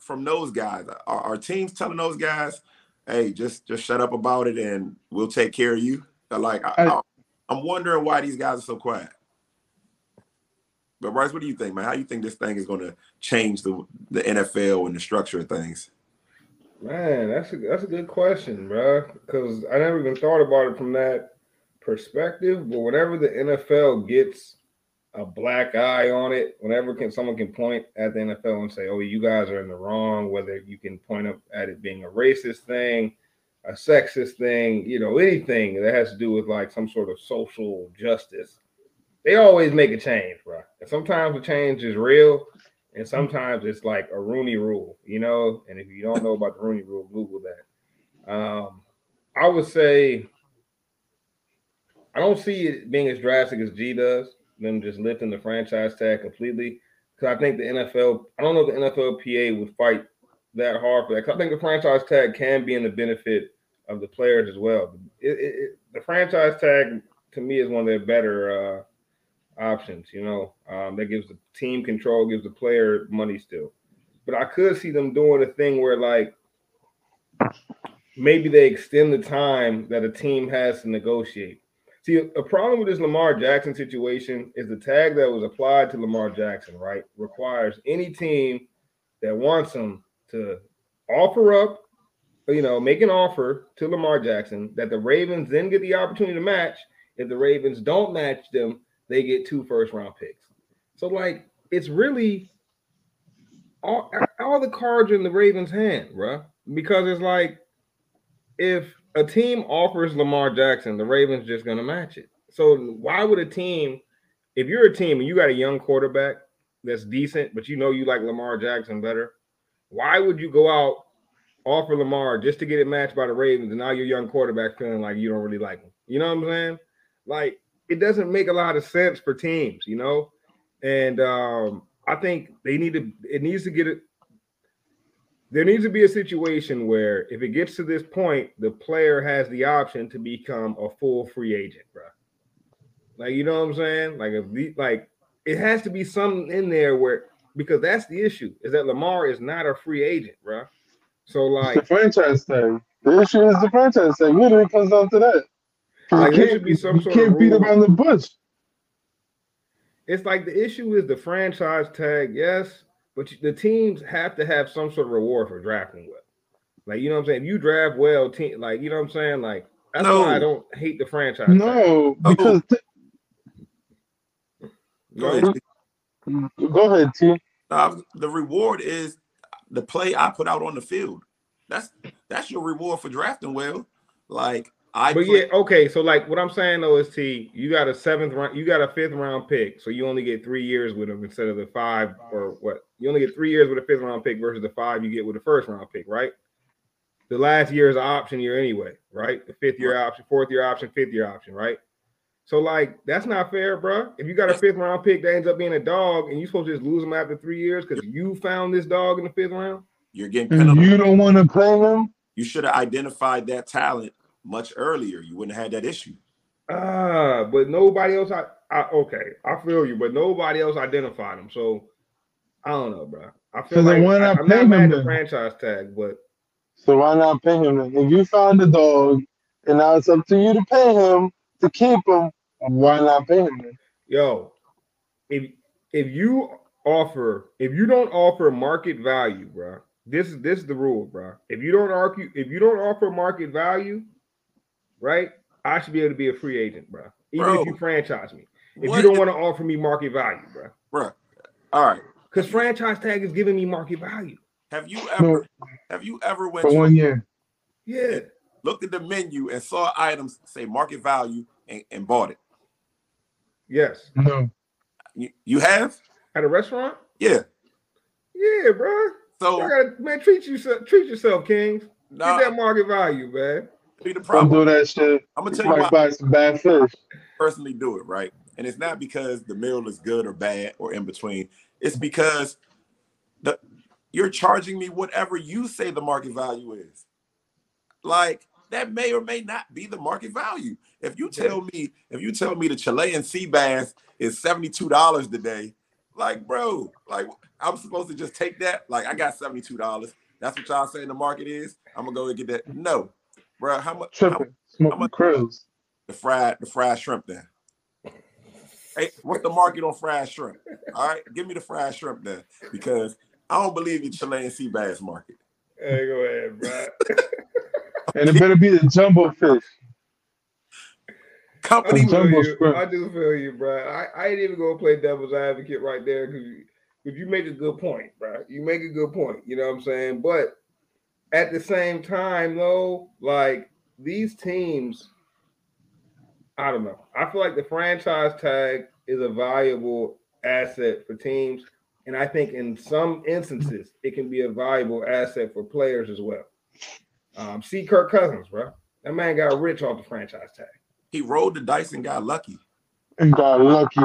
[SPEAKER 4] from those guys? Are, are teams telling those guys, "Hey, just just shut up about it, and we'll take care of you"? Like, I, I, I'm wondering why these guys are so quiet. But Bryce, what do you think, man? How you think this thing is going to change the the NFL and the structure of things?
[SPEAKER 3] Man, that's a that's a good question, bro. Because I never even thought about it from that perspective. But whenever the NFL gets a black eye on it, whenever can someone can point at the NFL and say, "Oh, you guys are in the wrong," whether you can point up at it being a racist thing, a sexist thing, you know, anything that has to do with like some sort of social justice, they always make a change, bro. And sometimes the change is real, and sometimes it's like a Rooney rule, you know. And if you don't know about the Rooney rule, Google that. Um, I would say I don't see it being as drastic as G does, them just lifting the franchise tag completely. Because I think the NFL, I don't know the NFLPA would fight that hard for that. 'Cause I think the franchise tag can be in the benefit of the players as well. It, it, it, the franchise tag to me is one of their better uh, options. You know, um, that gives the team control, gives the player money still. But I could see them doing a thing where like maybe they extend the time that a team has to negotiate. See, a problem with this Lamar Jackson situation is the tag that was applied to Lamar Jackson, right? Requires any team that wants him to offer up, you know, make an offer to Lamar Jackson that the Ravens then get the opportunity to match. If the Ravens don't match them, they get two first round picks. So, like, it's really all, all the cards in the Ravens' hand, bro. Because it's like if a team offers Lamar Jackson, the Ravens just gonna match it. So why would a team, if you're a team and you got a young quarterback that's decent, but you know you like Lamar Jackson better, why would you go out offer Lamar just to get it matched by the Ravens, and now your young quarterback feeling like you don't really like him? You know what I'm saying? Like it doesn't make a lot of sense for teams, you know. And um, I think they need to. It needs to get it there needs to be a situation where if it gets to this point, the player has the option to become a full free agent, bro. Like you know what I'm saying? Like if the, like it has to be something in there where because that's the issue is that Lamar is not a free agent, bro. So like
[SPEAKER 5] the franchise thing. The issue is the franchise thing. Literally comes down to that.
[SPEAKER 3] Like,
[SPEAKER 5] you
[SPEAKER 3] there
[SPEAKER 5] can't,
[SPEAKER 3] should be some
[SPEAKER 5] you can't
[SPEAKER 3] of
[SPEAKER 5] beat
[SPEAKER 3] rule.
[SPEAKER 5] around the bush.
[SPEAKER 3] it's like the issue is the franchise tag, yes, but the teams have to have some sort of reward for drafting well. Like you know what I'm saying? If you draft well, team like you know what I'm saying? Like that's
[SPEAKER 4] No.
[SPEAKER 3] why I don't hate the franchise. tag.
[SPEAKER 5] No, because th-
[SPEAKER 4] Go ahead.
[SPEAKER 5] go ahead, T.
[SPEAKER 4] Nah, the reward is the play I put out on the field. That's that's your reward for drafting well. Like I
[SPEAKER 3] But
[SPEAKER 4] play-
[SPEAKER 3] yeah, okay. So like what I'm saying though is T, you got a seventh round, you got a fifth round pick, so you only get three years with them instead of the five or what? You only get three years with a fifth round pick versus the five you get with a first round pick, right? The last year is an option year anyway, right? The fifth year option, fourth year option, fifth year option, right? So like that's not fair, bro. If you got a fifth round pick that ends up being a dog, and you supposed to just lose him after three years because you found this dog in the fifth round.
[SPEAKER 4] you're getting
[SPEAKER 5] And
[SPEAKER 4] penalized.
[SPEAKER 5] you don't want to play him.
[SPEAKER 4] You should have identified that talent much earlier. You wouldn't have had that issue.
[SPEAKER 3] Ah, but nobody else. I, I okay, I feel you, but nobody else identified him. So I don't know, bro. I feel
[SPEAKER 5] So
[SPEAKER 3] like
[SPEAKER 5] why
[SPEAKER 3] I,
[SPEAKER 5] not
[SPEAKER 3] I'm not
[SPEAKER 5] him
[SPEAKER 3] mad at the franchise tag, but
[SPEAKER 5] So why not pay him then? If you found a dog and now it's up to you to pay him to keep him, why not pay him then?
[SPEAKER 3] yo, if if you offer, if you don't offer market value, bro, this is this is the rule, bro. If you don't argue, if you don't offer market value, right, I should be able to be a free agent, bro. Even
[SPEAKER 4] Bro.
[SPEAKER 3] if you franchise me, if you don't
[SPEAKER 4] if-
[SPEAKER 3] want to offer me market value, bro,
[SPEAKER 4] Bruh. All right.
[SPEAKER 3] because franchise tag is giving me market value.
[SPEAKER 4] Have you ever have you ever went
[SPEAKER 5] For
[SPEAKER 4] to
[SPEAKER 5] one year.
[SPEAKER 3] Yeah.
[SPEAKER 4] looked at the menu and saw items say market value and, and bought it?
[SPEAKER 3] Yes.
[SPEAKER 5] No.
[SPEAKER 4] You, you have?
[SPEAKER 3] At a restaurant?
[SPEAKER 4] Yeah.
[SPEAKER 3] Yeah, bro.
[SPEAKER 4] So
[SPEAKER 3] I gotta man, treat yourself, treat yourself, Kings.
[SPEAKER 4] nah,
[SPEAKER 3] Get that market value, man.
[SPEAKER 4] Be the
[SPEAKER 5] Don't do that shit.
[SPEAKER 4] I'm gonna tell you why
[SPEAKER 5] might buy some bad fish.
[SPEAKER 4] personally do it, right? And it's not because the meal is good or bad or in between. It's because the you're charging me whatever you say the market value is. Like that may or may not be the market value. If you tell me, if you tell me the Chilean sea bass is $72 today, like bro, like I'm supposed to just take that. Like I got $72. That's what y'all saying the market is. I'm gonna go and get that. No, bro, how much how
[SPEAKER 5] Tripping. Smoking
[SPEAKER 4] much-
[SPEAKER 5] krills.
[SPEAKER 4] the fried the fried shrimp then. Hey, what's the market on fried shrimp? All right, give me the fried shrimp then, because I don't believe in Chilean sea bass market.
[SPEAKER 3] Hey, go ahead, bro.
[SPEAKER 5] And it better be the jumbo fish.
[SPEAKER 3] I
[SPEAKER 4] Company,
[SPEAKER 3] do feel
[SPEAKER 5] Jumbo
[SPEAKER 3] you.
[SPEAKER 5] shrimp.
[SPEAKER 3] I do feel you, bro. I, I ain't even gonna play devil's advocate right there because you, if you make a good point, bro. You make a good point. You know what I'm saying? But at the same time, though, like these teams, I don't know. I feel like the franchise tag is a valuable asset for teams. And I think in some instances, it can be a valuable asset for players as well. Um, see Kirk Cousins, bro. That man got rich off the franchise tag.
[SPEAKER 4] He rolled the dice and got lucky.
[SPEAKER 5] And got lucky,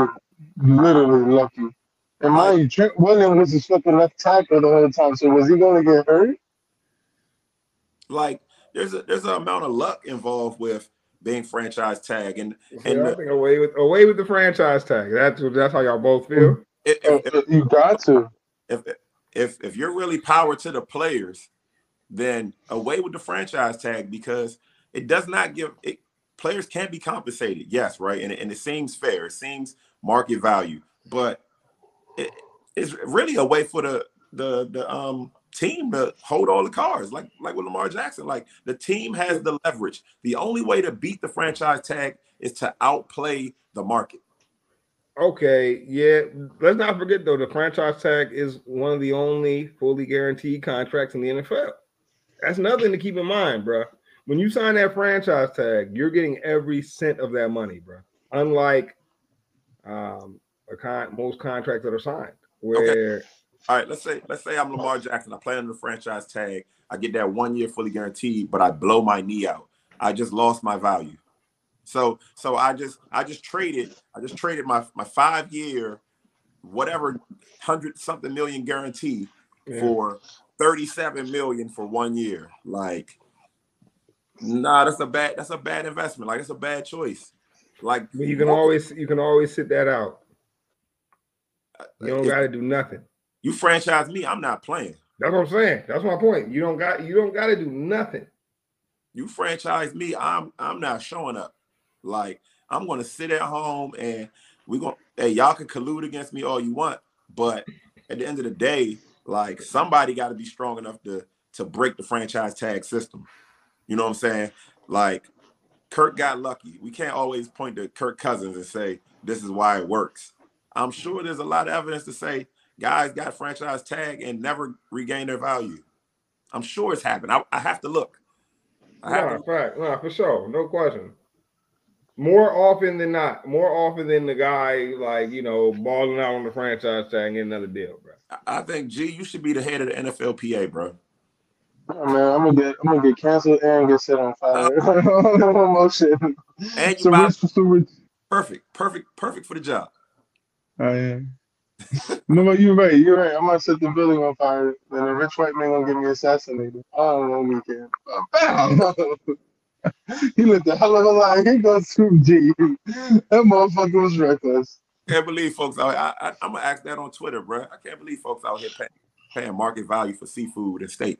[SPEAKER 5] literally lucky. And mind you, Trent Williams was his fucking left tackle the whole time. So was he going to get hurt?
[SPEAKER 4] Like there's a there's an amount of luck involved with being franchise tag, and and
[SPEAKER 3] I
[SPEAKER 4] the-
[SPEAKER 3] away with away with the franchise tag. That's that's how y'all both feel.
[SPEAKER 4] if,
[SPEAKER 5] Uh,
[SPEAKER 4] if,
[SPEAKER 5] You got to.
[SPEAKER 4] if if if you're really power to the players, then away with the franchise tag because it does not give it. Players can be compensated, yes, right, and, and it seems fair. It seems market value, but it, it's really a way for the the the um team to hold all the cards, like like with Lamar Jackson. Like the team has the leverage. The only way to beat the franchise tag is to outplay the market.
[SPEAKER 3] Okay, yeah. Let's not forget though, the franchise tag is one of the only fully guaranteed contracts in the NFL. That's nothing to keep in mind, bro. When you sign that franchise tag, you're getting every cent of that money, bro. Unlike um a con- most contracts that are signed, where
[SPEAKER 4] All right, let's say let's say I'm Lamar Jackson. I play under the franchise tag. I get that one year fully guaranteed, but I blow my knee out. I just lost my value. So so I just I just traded I just traded my my five year whatever hundred something million guarantee
[SPEAKER 3] Yeah.
[SPEAKER 4] for 37 million for one year. Like nah, that's a bad that's a bad investment. Like it's a bad choice. Like
[SPEAKER 3] you can always you can always sit that out. You uh,
[SPEAKER 4] don't
[SPEAKER 3] got to do nothing.
[SPEAKER 4] You franchise me, I'm not playing.
[SPEAKER 3] That's what I'm saying. That's my point. You don't got you don't got to do nothing.
[SPEAKER 4] you franchise me, I'm I'm not showing up. Like I'm gonna sit at home and we're gonna hey y'all can collude against me all you want, but at the end of the day, like somebody got to be strong enough to to break the franchise tag system. You know what I'm saying? Like Kirk got lucky. We can't always point to Kirk Cousins and say this is why it works. I'm sure there's a lot of evidence to say guys got franchise tag and never regain their value. I'm sure it's happened. I, I have to look. I have
[SPEAKER 3] Nah,
[SPEAKER 4] to
[SPEAKER 3] fact, nah, for sure, no question. More often than not, more often than the guy like you know balling out on the franchise tag and get another deal, bro.
[SPEAKER 4] I- I think G, you should be the head of the NFLPA, bro.
[SPEAKER 5] Oh, man, I'm gonna get I'm gonna get canceled and get set on fire. Uh, no shit.
[SPEAKER 4] And you
[SPEAKER 5] So
[SPEAKER 4] buy
[SPEAKER 5] rich, so rich.
[SPEAKER 4] perfect, perfect, perfect for the job.
[SPEAKER 5] Oh yeah. No, but you're right. You're right. I'm gonna set the building on fire, and a rich white man gonna get me assassinated. I don't know, weekend. Bam! he lived a hell of a life. He goes through G. That motherfucker was reckless.
[SPEAKER 4] Can't believe folks. I, I, I'm gonna ask that on Twitter, bro. I can't believe folks out here paying market value for seafood and steak.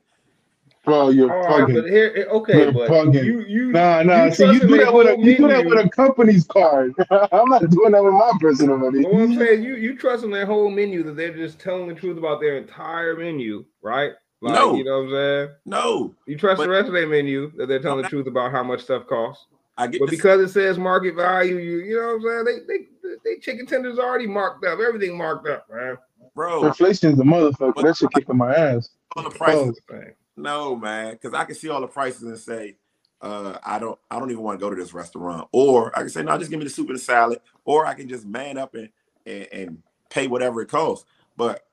[SPEAKER 5] Bro, you're oh,
[SPEAKER 3] All right, but here, okay,
[SPEAKER 5] You're
[SPEAKER 3] but
[SPEAKER 5] bugging.
[SPEAKER 3] you you
[SPEAKER 5] Nah, nah.
[SPEAKER 3] you
[SPEAKER 5] See, you do that with a you do that
[SPEAKER 3] menu.
[SPEAKER 5] with a company's card. I'm not doing that with my personal money.
[SPEAKER 3] You know what I'm saying? You you trust in their whole menu that they're just telling the truth about their entire menu, right? Like,
[SPEAKER 4] No.
[SPEAKER 3] you know what I'm saying?
[SPEAKER 4] No,
[SPEAKER 3] You trust
[SPEAKER 4] But-
[SPEAKER 3] the rest of their menu that they're telling
[SPEAKER 4] I'm
[SPEAKER 3] the
[SPEAKER 4] not-
[SPEAKER 3] truth about how much stuff costs.
[SPEAKER 4] I get
[SPEAKER 3] But
[SPEAKER 4] this.
[SPEAKER 3] because it says market value, you you know what I'm saying? They they they chicken tenders already marked up. Everything marked up, man.
[SPEAKER 4] bro
[SPEAKER 5] Inflation's a motherfucker. That shit kicking my ass.
[SPEAKER 4] all the prices.
[SPEAKER 3] Thing.
[SPEAKER 4] No, man, because I can see all the prices and say, uh, I don't, I don't even want to go to this restaurant. Or I can say, no, just give me the soup and the salad. Or I can just man up and and, and pay whatever it costs. But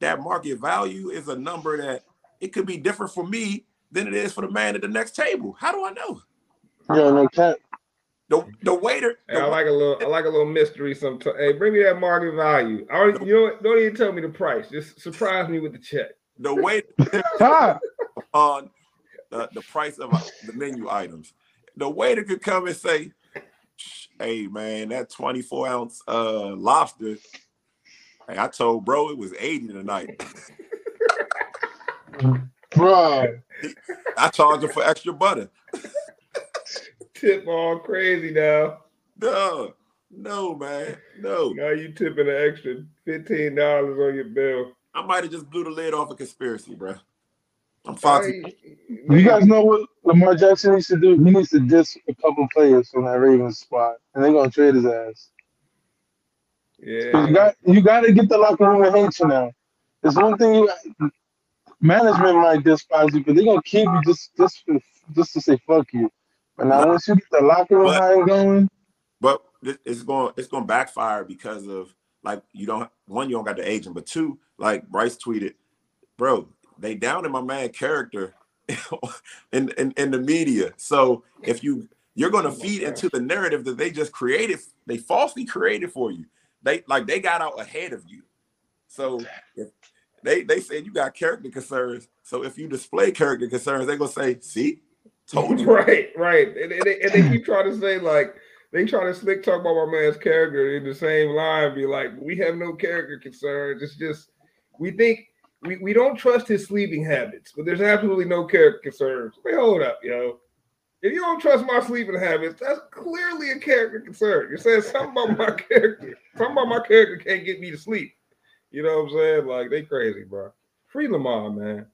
[SPEAKER 4] that market value is a number that it could be different for me than it is for the man at the next table. How do I know?
[SPEAKER 5] Yo, no cat.
[SPEAKER 4] The the waiter,
[SPEAKER 3] Hey, I like a little I like a little mystery sometimes. Hey, bring me that market value. I don't, you know what? Don't even tell me the price. Just surprise me with the check.
[SPEAKER 4] the waiter on the, the price of uh, the menu items. The waiter could come and say, "Hey man, that 24 ounce uh lobster. Hey, I told bro it was 80 tonight.
[SPEAKER 5] bro.
[SPEAKER 4] I charged him for extra butter.
[SPEAKER 3] Tip all crazy now.
[SPEAKER 4] No, no, man, no.
[SPEAKER 3] Now you tipping an extra fifteen dollars on your bill.
[SPEAKER 4] I might have just blew the lid off a conspiracy, bro. I'm Foxy.
[SPEAKER 5] You guys know what Lamar Jackson needs to do? He needs to diss a couple players from that Ravens squad, and they're gonna trade his ass.
[SPEAKER 3] yeah.
[SPEAKER 5] You got you got to get the locker room attention now. It's one thing you management might despise you, but they're gonna keep you just just for, just to say fuck you. But now once you get the locker room
[SPEAKER 4] But-
[SPEAKER 5] going,
[SPEAKER 4] But it's going it's going to backfire because of like you don't one you don't got the agent, but two like Bryce tweeted, bro, they down in my man character in, in in the media. So if you you're going to feed into the narrative that they just created, they falsely created for you. They like they got out ahead of you. So if they they said you got character concerns, so if you display character concerns, they're gonna say, "See, told you."
[SPEAKER 3] Right, right. And, and, they, and they keep trying to say like they try to slick talk about my man's character in the same line, be like, we have no character concerns. It's just we think we, we don't trust his sleeping habits, but there's absolutely no character concerns. Wait, hold up, yo. If you don't trust my sleeping habits, that's clearly a character concern. You're saying something about my character. Something about my character can't get me to sleep. You know what I'm saying? Like they crazy, bro. Free Lamar, man.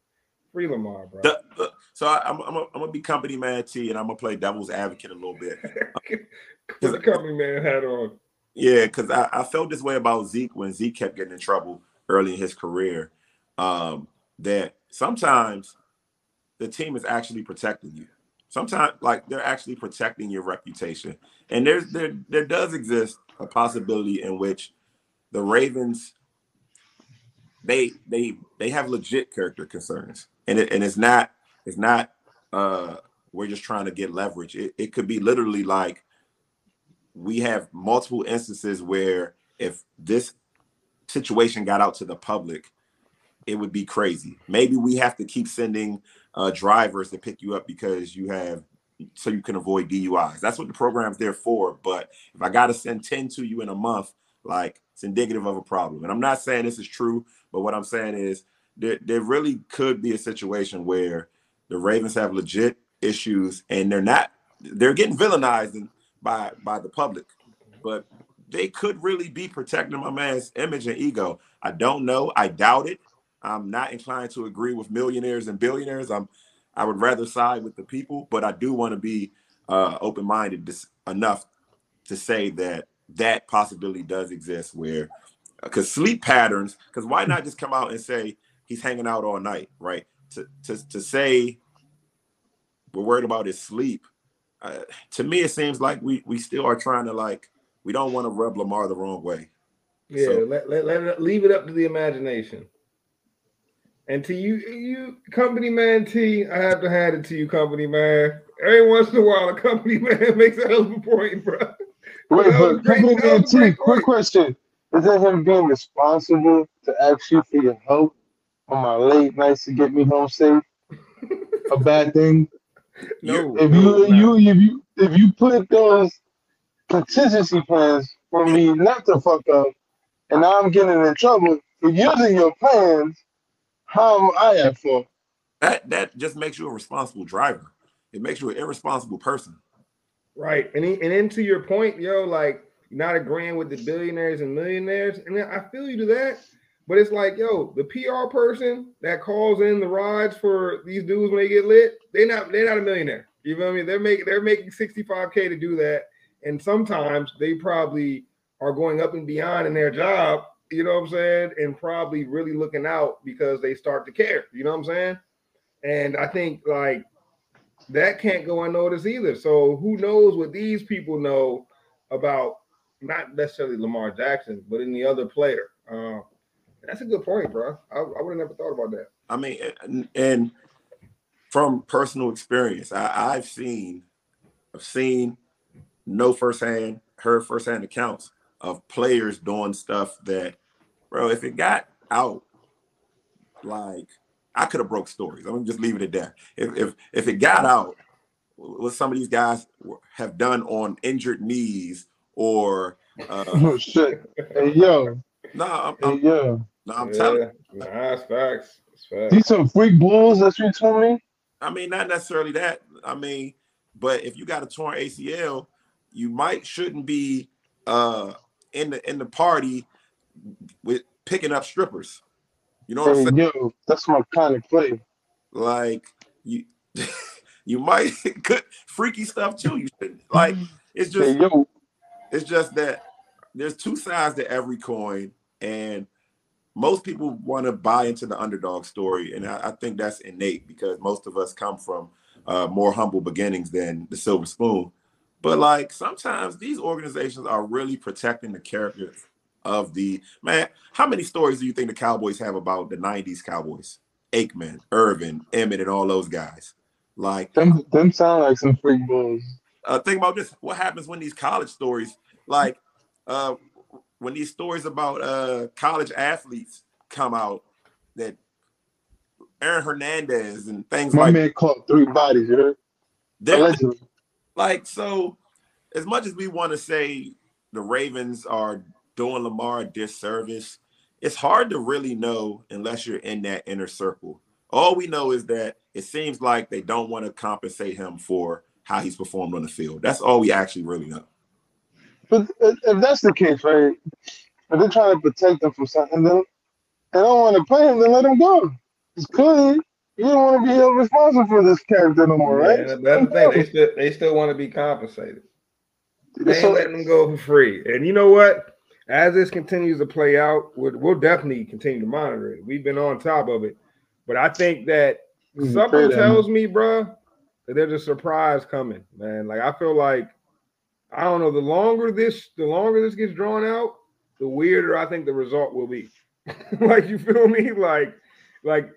[SPEAKER 3] Free Lamar, bro.
[SPEAKER 4] The- the- so I, I'm, I'm, I'm gonna be company man T, and I'm gonna play devil's advocate a little bit.
[SPEAKER 3] Put the company man hat on.
[SPEAKER 4] Yeah, because I, I felt this way about Zeke when Zeke kept getting in trouble early in his career. Um, that sometimes the team is actually protecting you. Sometimes, like they're actually protecting your reputation, and there's there there does exist a possibility in which the Ravens they they they have legit character concerns, and it and it's not it's not uh we're just trying to get leverage. It, it could be literally like we have multiple instances where if this situation got out to the public, it would be crazy. Maybe we have to keep sending uh, drivers to pick you up because you have so you can avoid DUIs. That's what the program's there for. But if I got to send 10 to you in a month, like it's indicative of a problem. And I'm not saying this is true, but what I'm saying is there, there really could be a situation where the Ravens have legit issues and they're not they're getting villainized by by the public, but they could really be protecting my man's image and ego. I don't know. I doubt it. I'm not inclined to agree with millionaires and billionaires. I'm I would rather side with the people, but I do want to be uh, open minded enough to say that that possibility does exist where because sleep patterns because why not just come out and say he's hanging out all night right to to, to say we're worried about his sleep uh, to me it seems like we we still are trying to like we don't want to rub lamar the wrong way
[SPEAKER 3] Yeah,
[SPEAKER 4] So-
[SPEAKER 3] let, let, let it, leave it up to the imagination. And to you, you company man T, I have to hand it to you, company man. Every once in a while, a company man makes a hell of a point, bro.
[SPEAKER 5] wait, but company man
[SPEAKER 3] was a great
[SPEAKER 5] T, quick question: Is it him being responsible to ask you for your help on my late nights to get me home safe? A bad thing?
[SPEAKER 3] No,
[SPEAKER 5] If you if you if you if you put those contingency plans for me not to fuck up, and I'm getting in trouble for using your plans, how am I at fault?
[SPEAKER 4] that that just makes you a responsible driver it makes you an irresponsible person
[SPEAKER 3] Right. And he, and then to your point, yo, like not agreeing with the billionaires and millionaires. And then I feel you to that. But it's like, yo, the PR person that calls in the rides for these dudes when they get lit, they not they're not a millionaire. You know what I mean? They're making they're making 65k to do that. And sometimes they probably are going up and beyond in their job, you know what I'm saying? And probably really looking out because they start to care. You know what I'm saying? And I think like that can't go unnoticed either. So who knows what these people know about not necessarily Lamar Jackson, but any other player. Uh, that's a good point, bro. I, I would have never thought about that.
[SPEAKER 4] I mean, and, and from personal experience, I, I've seen, I've seen, no firsthand, heard firsthand accounts of players doing stuff that, bro, if it got out, like I could have broke stories. I'm gonna just leave it at that. If if if it got out, what some of these guys have done on injured knees or uh,
[SPEAKER 5] Oh shit. Hey yo,
[SPEAKER 4] no, I'm,
[SPEAKER 5] hey
[SPEAKER 4] I'm,
[SPEAKER 5] yo.
[SPEAKER 4] no, I'm telling.
[SPEAKER 3] yeah, nah, it's facts. It's facts.
[SPEAKER 5] These some freak bulls that you told me?
[SPEAKER 4] I mean, not necessarily that. I mean, but if you got a torn ACL, you might shouldn't be uh in the in the party with picking up strippers. You know what I'm saying?
[SPEAKER 5] yo, that's my kind of play.
[SPEAKER 4] Like you you might could freaky stuff too. You shouldn't like it's
[SPEAKER 5] Hey
[SPEAKER 4] just
[SPEAKER 5] yo,
[SPEAKER 4] it's just that there's two sides to every coin, and most people want to buy into the underdog story, and I, I, think that's innate because most of us come from uh, more humble beginnings than the silver spoon. But like sometimes these organizations are really protecting the character of the man. How many stories do you think the Cowboys have about the '90s Cowboys? Aikman, Irvin, Emmett, and all those guys. Like
[SPEAKER 5] them, them sound like some freak bulls.
[SPEAKER 4] Uh, think about this: what happens when these college stories, like uh, when these stories about uh, college athletes come out, that Aaron Hernandez and things
[SPEAKER 5] My
[SPEAKER 4] like
[SPEAKER 5] man caught three bodies, right?
[SPEAKER 4] Allegedly. Like so, as much as we want to say the Ravens are doing Lamar a disservice, it's hard to really know unless you're in that inner circle. All we know is that it seems like they don't want to compensate him for how he's performed on the field. That's all we actually really know.
[SPEAKER 5] But if that's the case, right? If they're trying to protect him from something, then they don't want to play him, then let him go. It's clearly you don't want to be held responsible for this character no more, right?
[SPEAKER 3] Yeah, that's the thing. They still they still want to be compensated. They ain't letting them go for free. And you know what? As this continues to play out, we'll, we'll definitely continue to monitor it. We've been on top of it, but I think that mm-hmm. something tells me, bro, that there's a surprise coming, man. Like I feel like I don't know. The longer this, the longer this gets drawn out, the weirder I think the result will be. like you feel me? Like, like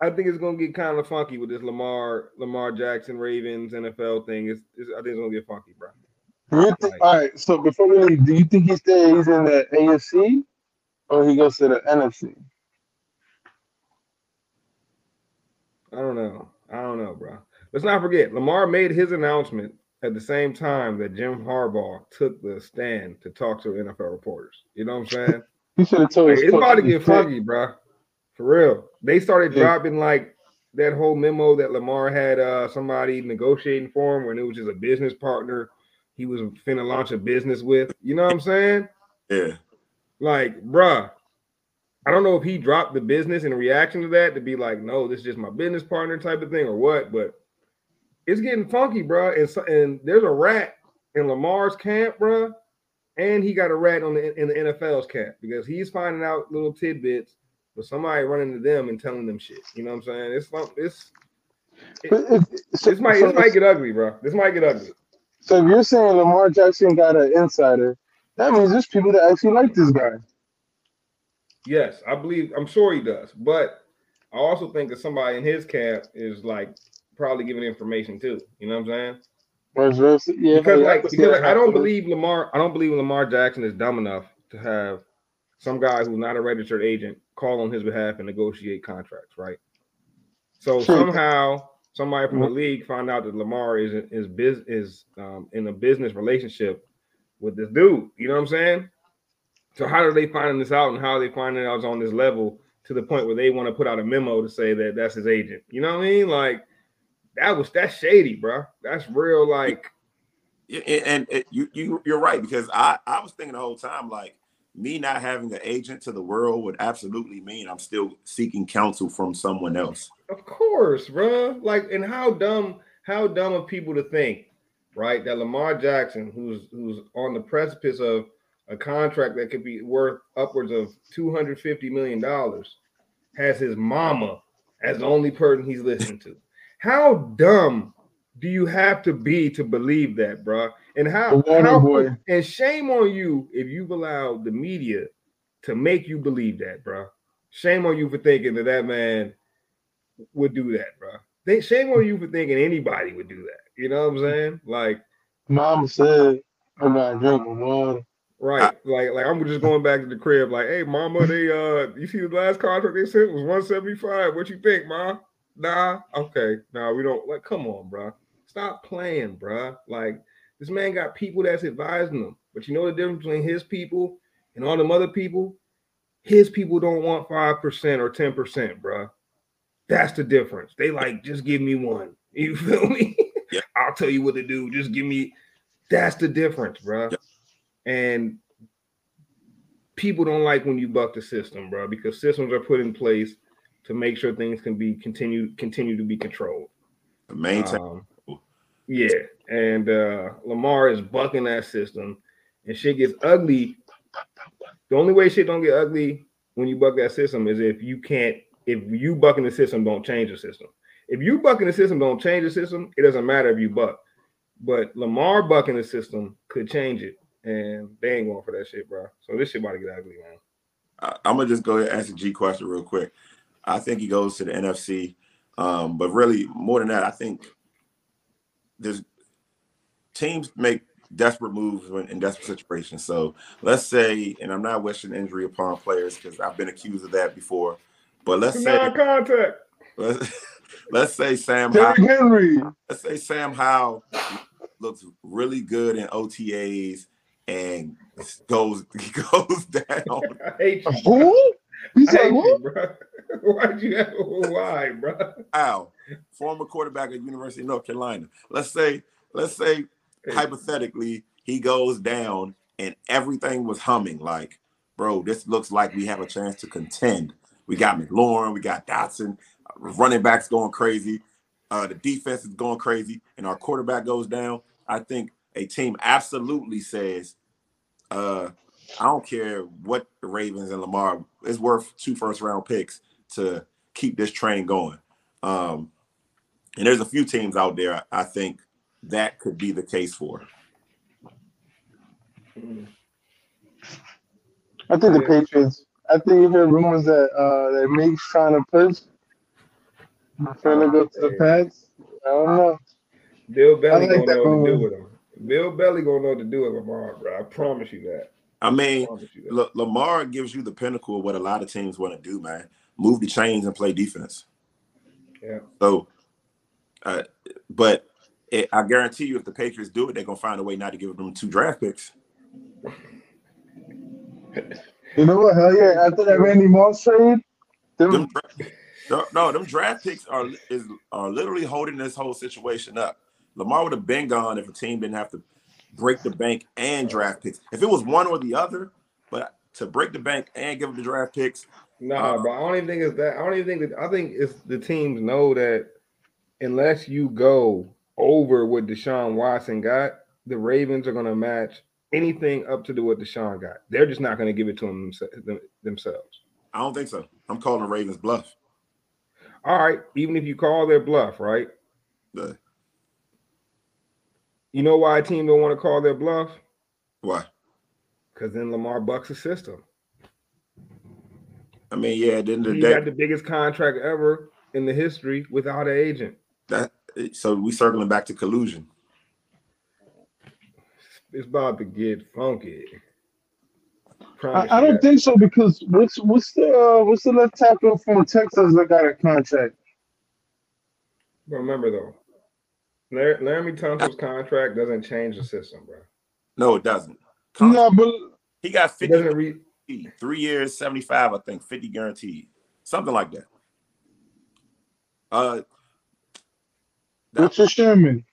[SPEAKER 3] I think it's gonna get kind of funky with this Lamar Lamar Jackson Ravens NFL thing. It's, it's I think it's gonna get funky, bro.
[SPEAKER 5] All right, so before we leave, do you think he stays in the AFC or he goes to the NFC?
[SPEAKER 3] I don't know. I don't know, bro. Let's not forget, Lamar made his announcement at the same time that Jim Harbaugh took the stand to talk to NFL reporters. You know what I'm saying?
[SPEAKER 5] he should have told
[SPEAKER 3] like, It's about to get funky, bro. For real. They started yeah. dropping like that whole memo that Lamar had uh somebody negotiating for him when it was just a business partner he was finna launch a business with. You know what I'm saying?
[SPEAKER 4] Yeah.
[SPEAKER 3] Like, bruh, I don't know if he dropped the business in reaction to that to be like, no, this is just my business partner type of thing or what, but it's getting funky, bro. And so, and there's a rat in Lamar's camp, bro, and he got a rat on the in the NFL's camp because he's finding out little tidbits but somebody running to them and telling them shit. You know what I'm saying? It's it's it, this might this might get ugly, bro. This might get ugly.
[SPEAKER 5] So if you're saying Lamar Jackson got an insider, that means there's people that actually like this guy.
[SPEAKER 3] Yes, I believe. I'm sure he does, but I also think that somebody in his camp is like probably giving information too. You know what I'm
[SPEAKER 5] saying? Yeah,
[SPEAKER 3] because like because like, I don't believe Lamar. I don't believe Lamar Jackson is dumb enough to have some guy who's not a registered agent call on his behalf and negotiate contracts, right? So somehow somebody from the mm-hmm. league found out that Lamar is is biz is um, in a business relationship with this dude. You know what I'm saying? So how are they finding this out, and how are they finding out on this level to the point where they want to put out a memo to say that that's his agent? You know what I mean? Like that was that's shady, bro. That's real. Like,
[SPEAKER 4] and, and, and you you you're right because I I was thinking the whole time like me not having an agent to the world would absolutely mean I'm still seeking counsel from someone else.
[SPEAKER 3] Of course, bro. Like, and how dumb, how dumb of people to think, right? That Lamar Jackson, who's who's on the precipice of a contract that could be worth upwards of 250 million dollars, has his mama as the only person he's listening to. How dumb do you have to be to believe that, bro? And how, how and shame on you if you've allowed the media to make you believe that, bro. Shame on you for thinking that that man would do that, bro. They shame on you for thinking anybody would do that. You know what I'm saying? Like,
[SPEAKER 5] Mama said, "I'm not drinking water."
[SPEAKER 3] Right, like, like I'm just going back to the crib. Like, hey, Mama, they uh, you see the last contract they sent was 175. What you think, Ma? Nah, okay, nah, we don't. Like, come on, bro. Stop playing, bro. Like, this man got people that's advising him. But you know the difference between his people and all them other people? His people don't want 5% or 10%, bro. That's the difference. They like, just give me one. You feel me?
[SPEAKER 4] Yeah.
[SPEAKER 3] I'll tell you what to do. Just give me. That's the difference, bro. Yeah. And people don't like when you buck the system, bro, because systems are put in place to make sure things can be continue continue to be controlled.
[SPEAKER 4] Maintain. Um,
[SPEAKER 3] yeah, and uh, Lamar is bucking that system, and shit gets ugly. The only way shit don't get ugly when you buck that system is if you can't, if you bucking the system, don't change the system. If you bucking the system, don't change the system. It doesn't matter if you buck. But Lamar bucking the system could change it, and they ain't going for that shit, bro. So this shit about to get ugly, man.
[SPEAKER 4] I, I'm gonna just go ahead and ask G question real quick. I think he goes to the NFC, um, but really more than that, I think there's teams make desperate moves when in desperate situations. So let's say, and I'm not wishing injury upon players because I've been accused of that before, but let's say
[SPEAKER 3] Non-contact.
[SPEAKER 4] let's, let's say Sam
[SPEAKER 5] Derrick
[SPEAKER 4] Howell,
[SPEAKER 5] Henry.
[SPEAKER 4] let's say Sam Howell looks really good in OTAs and goes goes down.
[SPEAKER 3] I hate you.
[SPEAKER 5] Who? You
[SPEAKER 3] I
[SPEAKER 5] said who?
[SPEAKER 3] you. Why'd you have why, bro?
[SPEAKER 4] Howell, former quarterback at University of North Carolina. Let's say, let's say hypothetically he goes down and everything was humming like, bro, this looks like we have a chance to contend. We got McLaurin, we got Dotson, running backs going crazy, uh, the defense is going crazy, and our quarterback goes down. I think a team absolutely says, uh, I don't care what the Ravens and Lamar, it's worth two first round picks to keep this train going. Um, and there's a few teams out there I think that could be the case for.
[SPEAKER 5] I think the Patriots. I think you hear rumors that uh that Meek's trying to push, trying to go to the Pats. I don't know.
[SPEAKER 3] Bill Belly
[SPEAKER 5] like
[SPEAKER 3] gonna know what to do with him. Bill Belly gonna know what to do with Lamar, bro. I promise you that.
[SPEAKER 4] I
[SPEAKER 3] I
[SPEAKER 4] mean,
[SPEAKER 3] promise that.
[SPEAKER 4] La- Lamar gives you the pinnacle of what a lot of teams want to do, man. Move the chains and play defense.
[SPEAKER 3] Yeah.
[SPEAKER 4] So, uh, but it, I guarantee you, if the Patriots do it, they're gonna find a way not to give them two draft picks.
[SPEAKER 5] You know what? Hell yeah! After that Randy Moss trade,
[SPEAKER 4] Them
[SPEAKER 5] them,
[SPEAKER 4] dra- no, no, them draft picks are is are literally holding this whole situation up. Lamar would have been gone if a team didn't have to break the bank and draft picks. If it was one or the other, but to break the bank and give them the draft picks,
[SPEAKER 3] Nah,
[SPEAKER 4] Uh,
[SPEAKER 3] bro. I don't even think it's that. I don't even think that. I think it's the teams know that unless you go over what Deshaun Watson got, the Ravens are gonna match anything up to do what Deshaun got. They're just not gonna give it to them, them themselves.
[SPEAKER 4] I don't think so. I'm calling the Ravens bluff.
[SPEAKER 3] All right, even if you call their bluff, right?
[SPEAKER 4] The-
[SPEAKER 3] You know why a team don't want to call their bluff?
[SPEAKER 4] why?
[SPEAKER 3] Because then Lamar bucks the system.
[SPEAKER 4] I mean, yeah, at the end of the
[SPEAKER 3] He
[SPEAKER 4] day,
[SPEAKER 3] got the biggest contract ever in the history without an agent.
[SPEAKER 4] that so we circling back to collusion.
[SPEAKER 3] It's about to get funky.
[SPEAKER 5] I, I don't think so because what's what's the uh, what's the left tackle from Texas that got a contract?
[SPEAKER 3] Remember though, Lar- Laremy Tunsil's contract doesn't change the system, bro.
[SPEAKER 4] No, it doesn't.
[SPEAKER 5] No, but
[SPEAKER 4] He got
[SPEAKER 3] It
[SPEAKER 4] 50
[SPEAKER 3] re-
[SPEAKER 4] three years, 75, I think, 50 guaranteed. Something like that. Uh
[SPEAKER 5] Richard Sherman.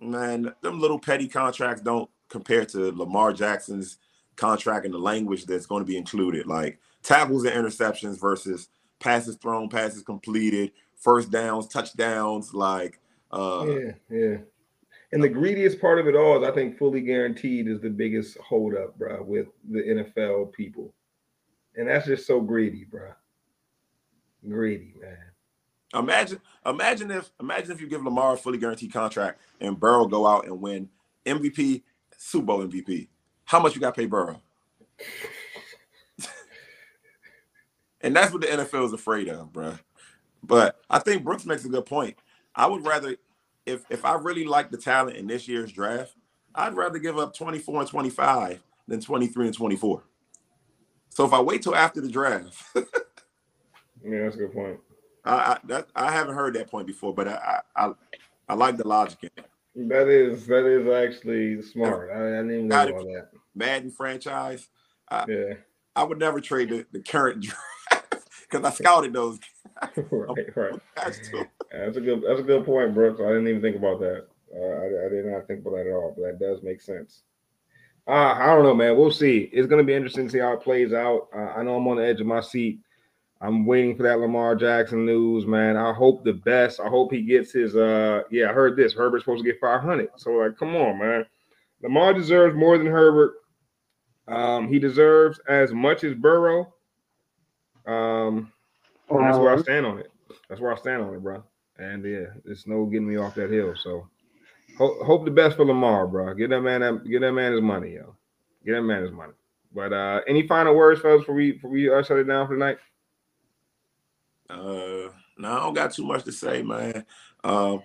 [SPEAKER 4] man, them little petty contracts don't compare to Lamar Jackson's contract and the language that's going to be included. Like tackles and interceptions versus passes thrown, passes completed, first downs, touchdowns, like uh
[SPEAKER 3] yeah, yeah. And the greediest part of it all is I think fully guaranteed is the biggest holdup, bro, with the NFL people. And that's just so greedy, bro. Greedy, man.
[SPEAKER 4] Imagine, imagine if, imagine if you give Lamar a fully guaranteed contract and Burrow go out and win MVP, Super Bowl MVP. How much you got to pay Burrow? and that's what the NFL is afraid of, bro. But I think Brooks makes a good point. I would rather, if if I really like the talent in this year's draft, I'd rather give up 24 and 25 than 23 and 24. So if I wait till after the draft,
[SPEAKER 3] Yeah, that's a good point.
[SPEAKER 4] I I, that, I haven't heard that point before, but I I, I, I like the logic in it.
[SPEAKER 3] That is that is actually smart. I, I didn't even know about that.
[SPEAKER 4] Madden franchise,
[SPEAKER 3] Yeah.
[SPEAKER 4] I would never trade the, the current draft because I scouted those
[SPEAKER 3] right, right. That's a good. That's a good point, Brooks. I didn't even think about that. Uh, I, I did not think about that at all, but that does make sense. Uh, I don't know, man. We'll see. It's going to be interesting to see how it plays out. Uh, I know I'm on the edge of my seat. I'm waiting for that Lamar Jackson news, man. I hope the best. I hope he gets his. Uh, yeah, I heard this. Herbert's supposed to get 500. So like, come on, man. Lamar deserves more than Herbert. Um, he deserves as much as Burrow, Um, and that's where I stand on it. That's where I stand on it, bro. And yeah, there's no getting me off that hill. So hope, hope the best for Lamar, bro. Get that man that get that man his money, yo. Get that man his money. But uh any final words, fellas, before we before we uh, shut it down for tonight?
[SPEAKER 4] Uh, no, I don't got too much to say, man. Um,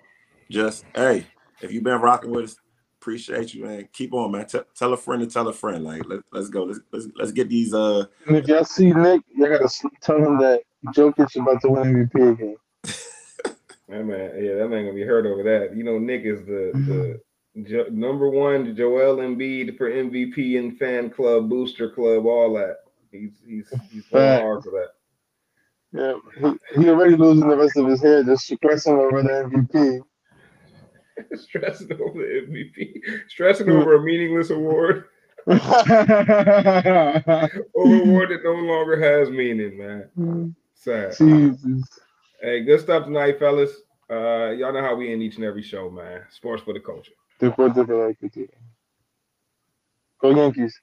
[SPEAKER 4] just hey, if you've been rocking with us, appreciate you, man. Keep on, man. Tell tell a friend to tell a friend. Like let, let's go. Let's, let's let's get these. Uh,
[SPEAKER 5] and if y'all see Nick, you gotta tell him that Jokic is about to win MVP again.
[SPEAKER 3] That man, yeah, that man gonna be hurt over that. You know, Nick is the the jo- number one Joel Embiid for MVP and fan club, booster club, all that. He's he's he's playing hard for that.
[SPEAKER 5] Yeah, he, he already losing the rest of his hair just stressing over the MVP.
[SPEAKER 3] stressing over the MVP, stressing over a meaningless award, over award that no longer has meaning, man. Sad.
[SPEAKER 5] Jesus.
[SPEAKER 3] Hey, good stuff tonight, fellas. Uh, y'all know how we end each and every show, man. Sports for the culture.
[SPEAKER 5] Deporte de la Cultura. Go Yankees.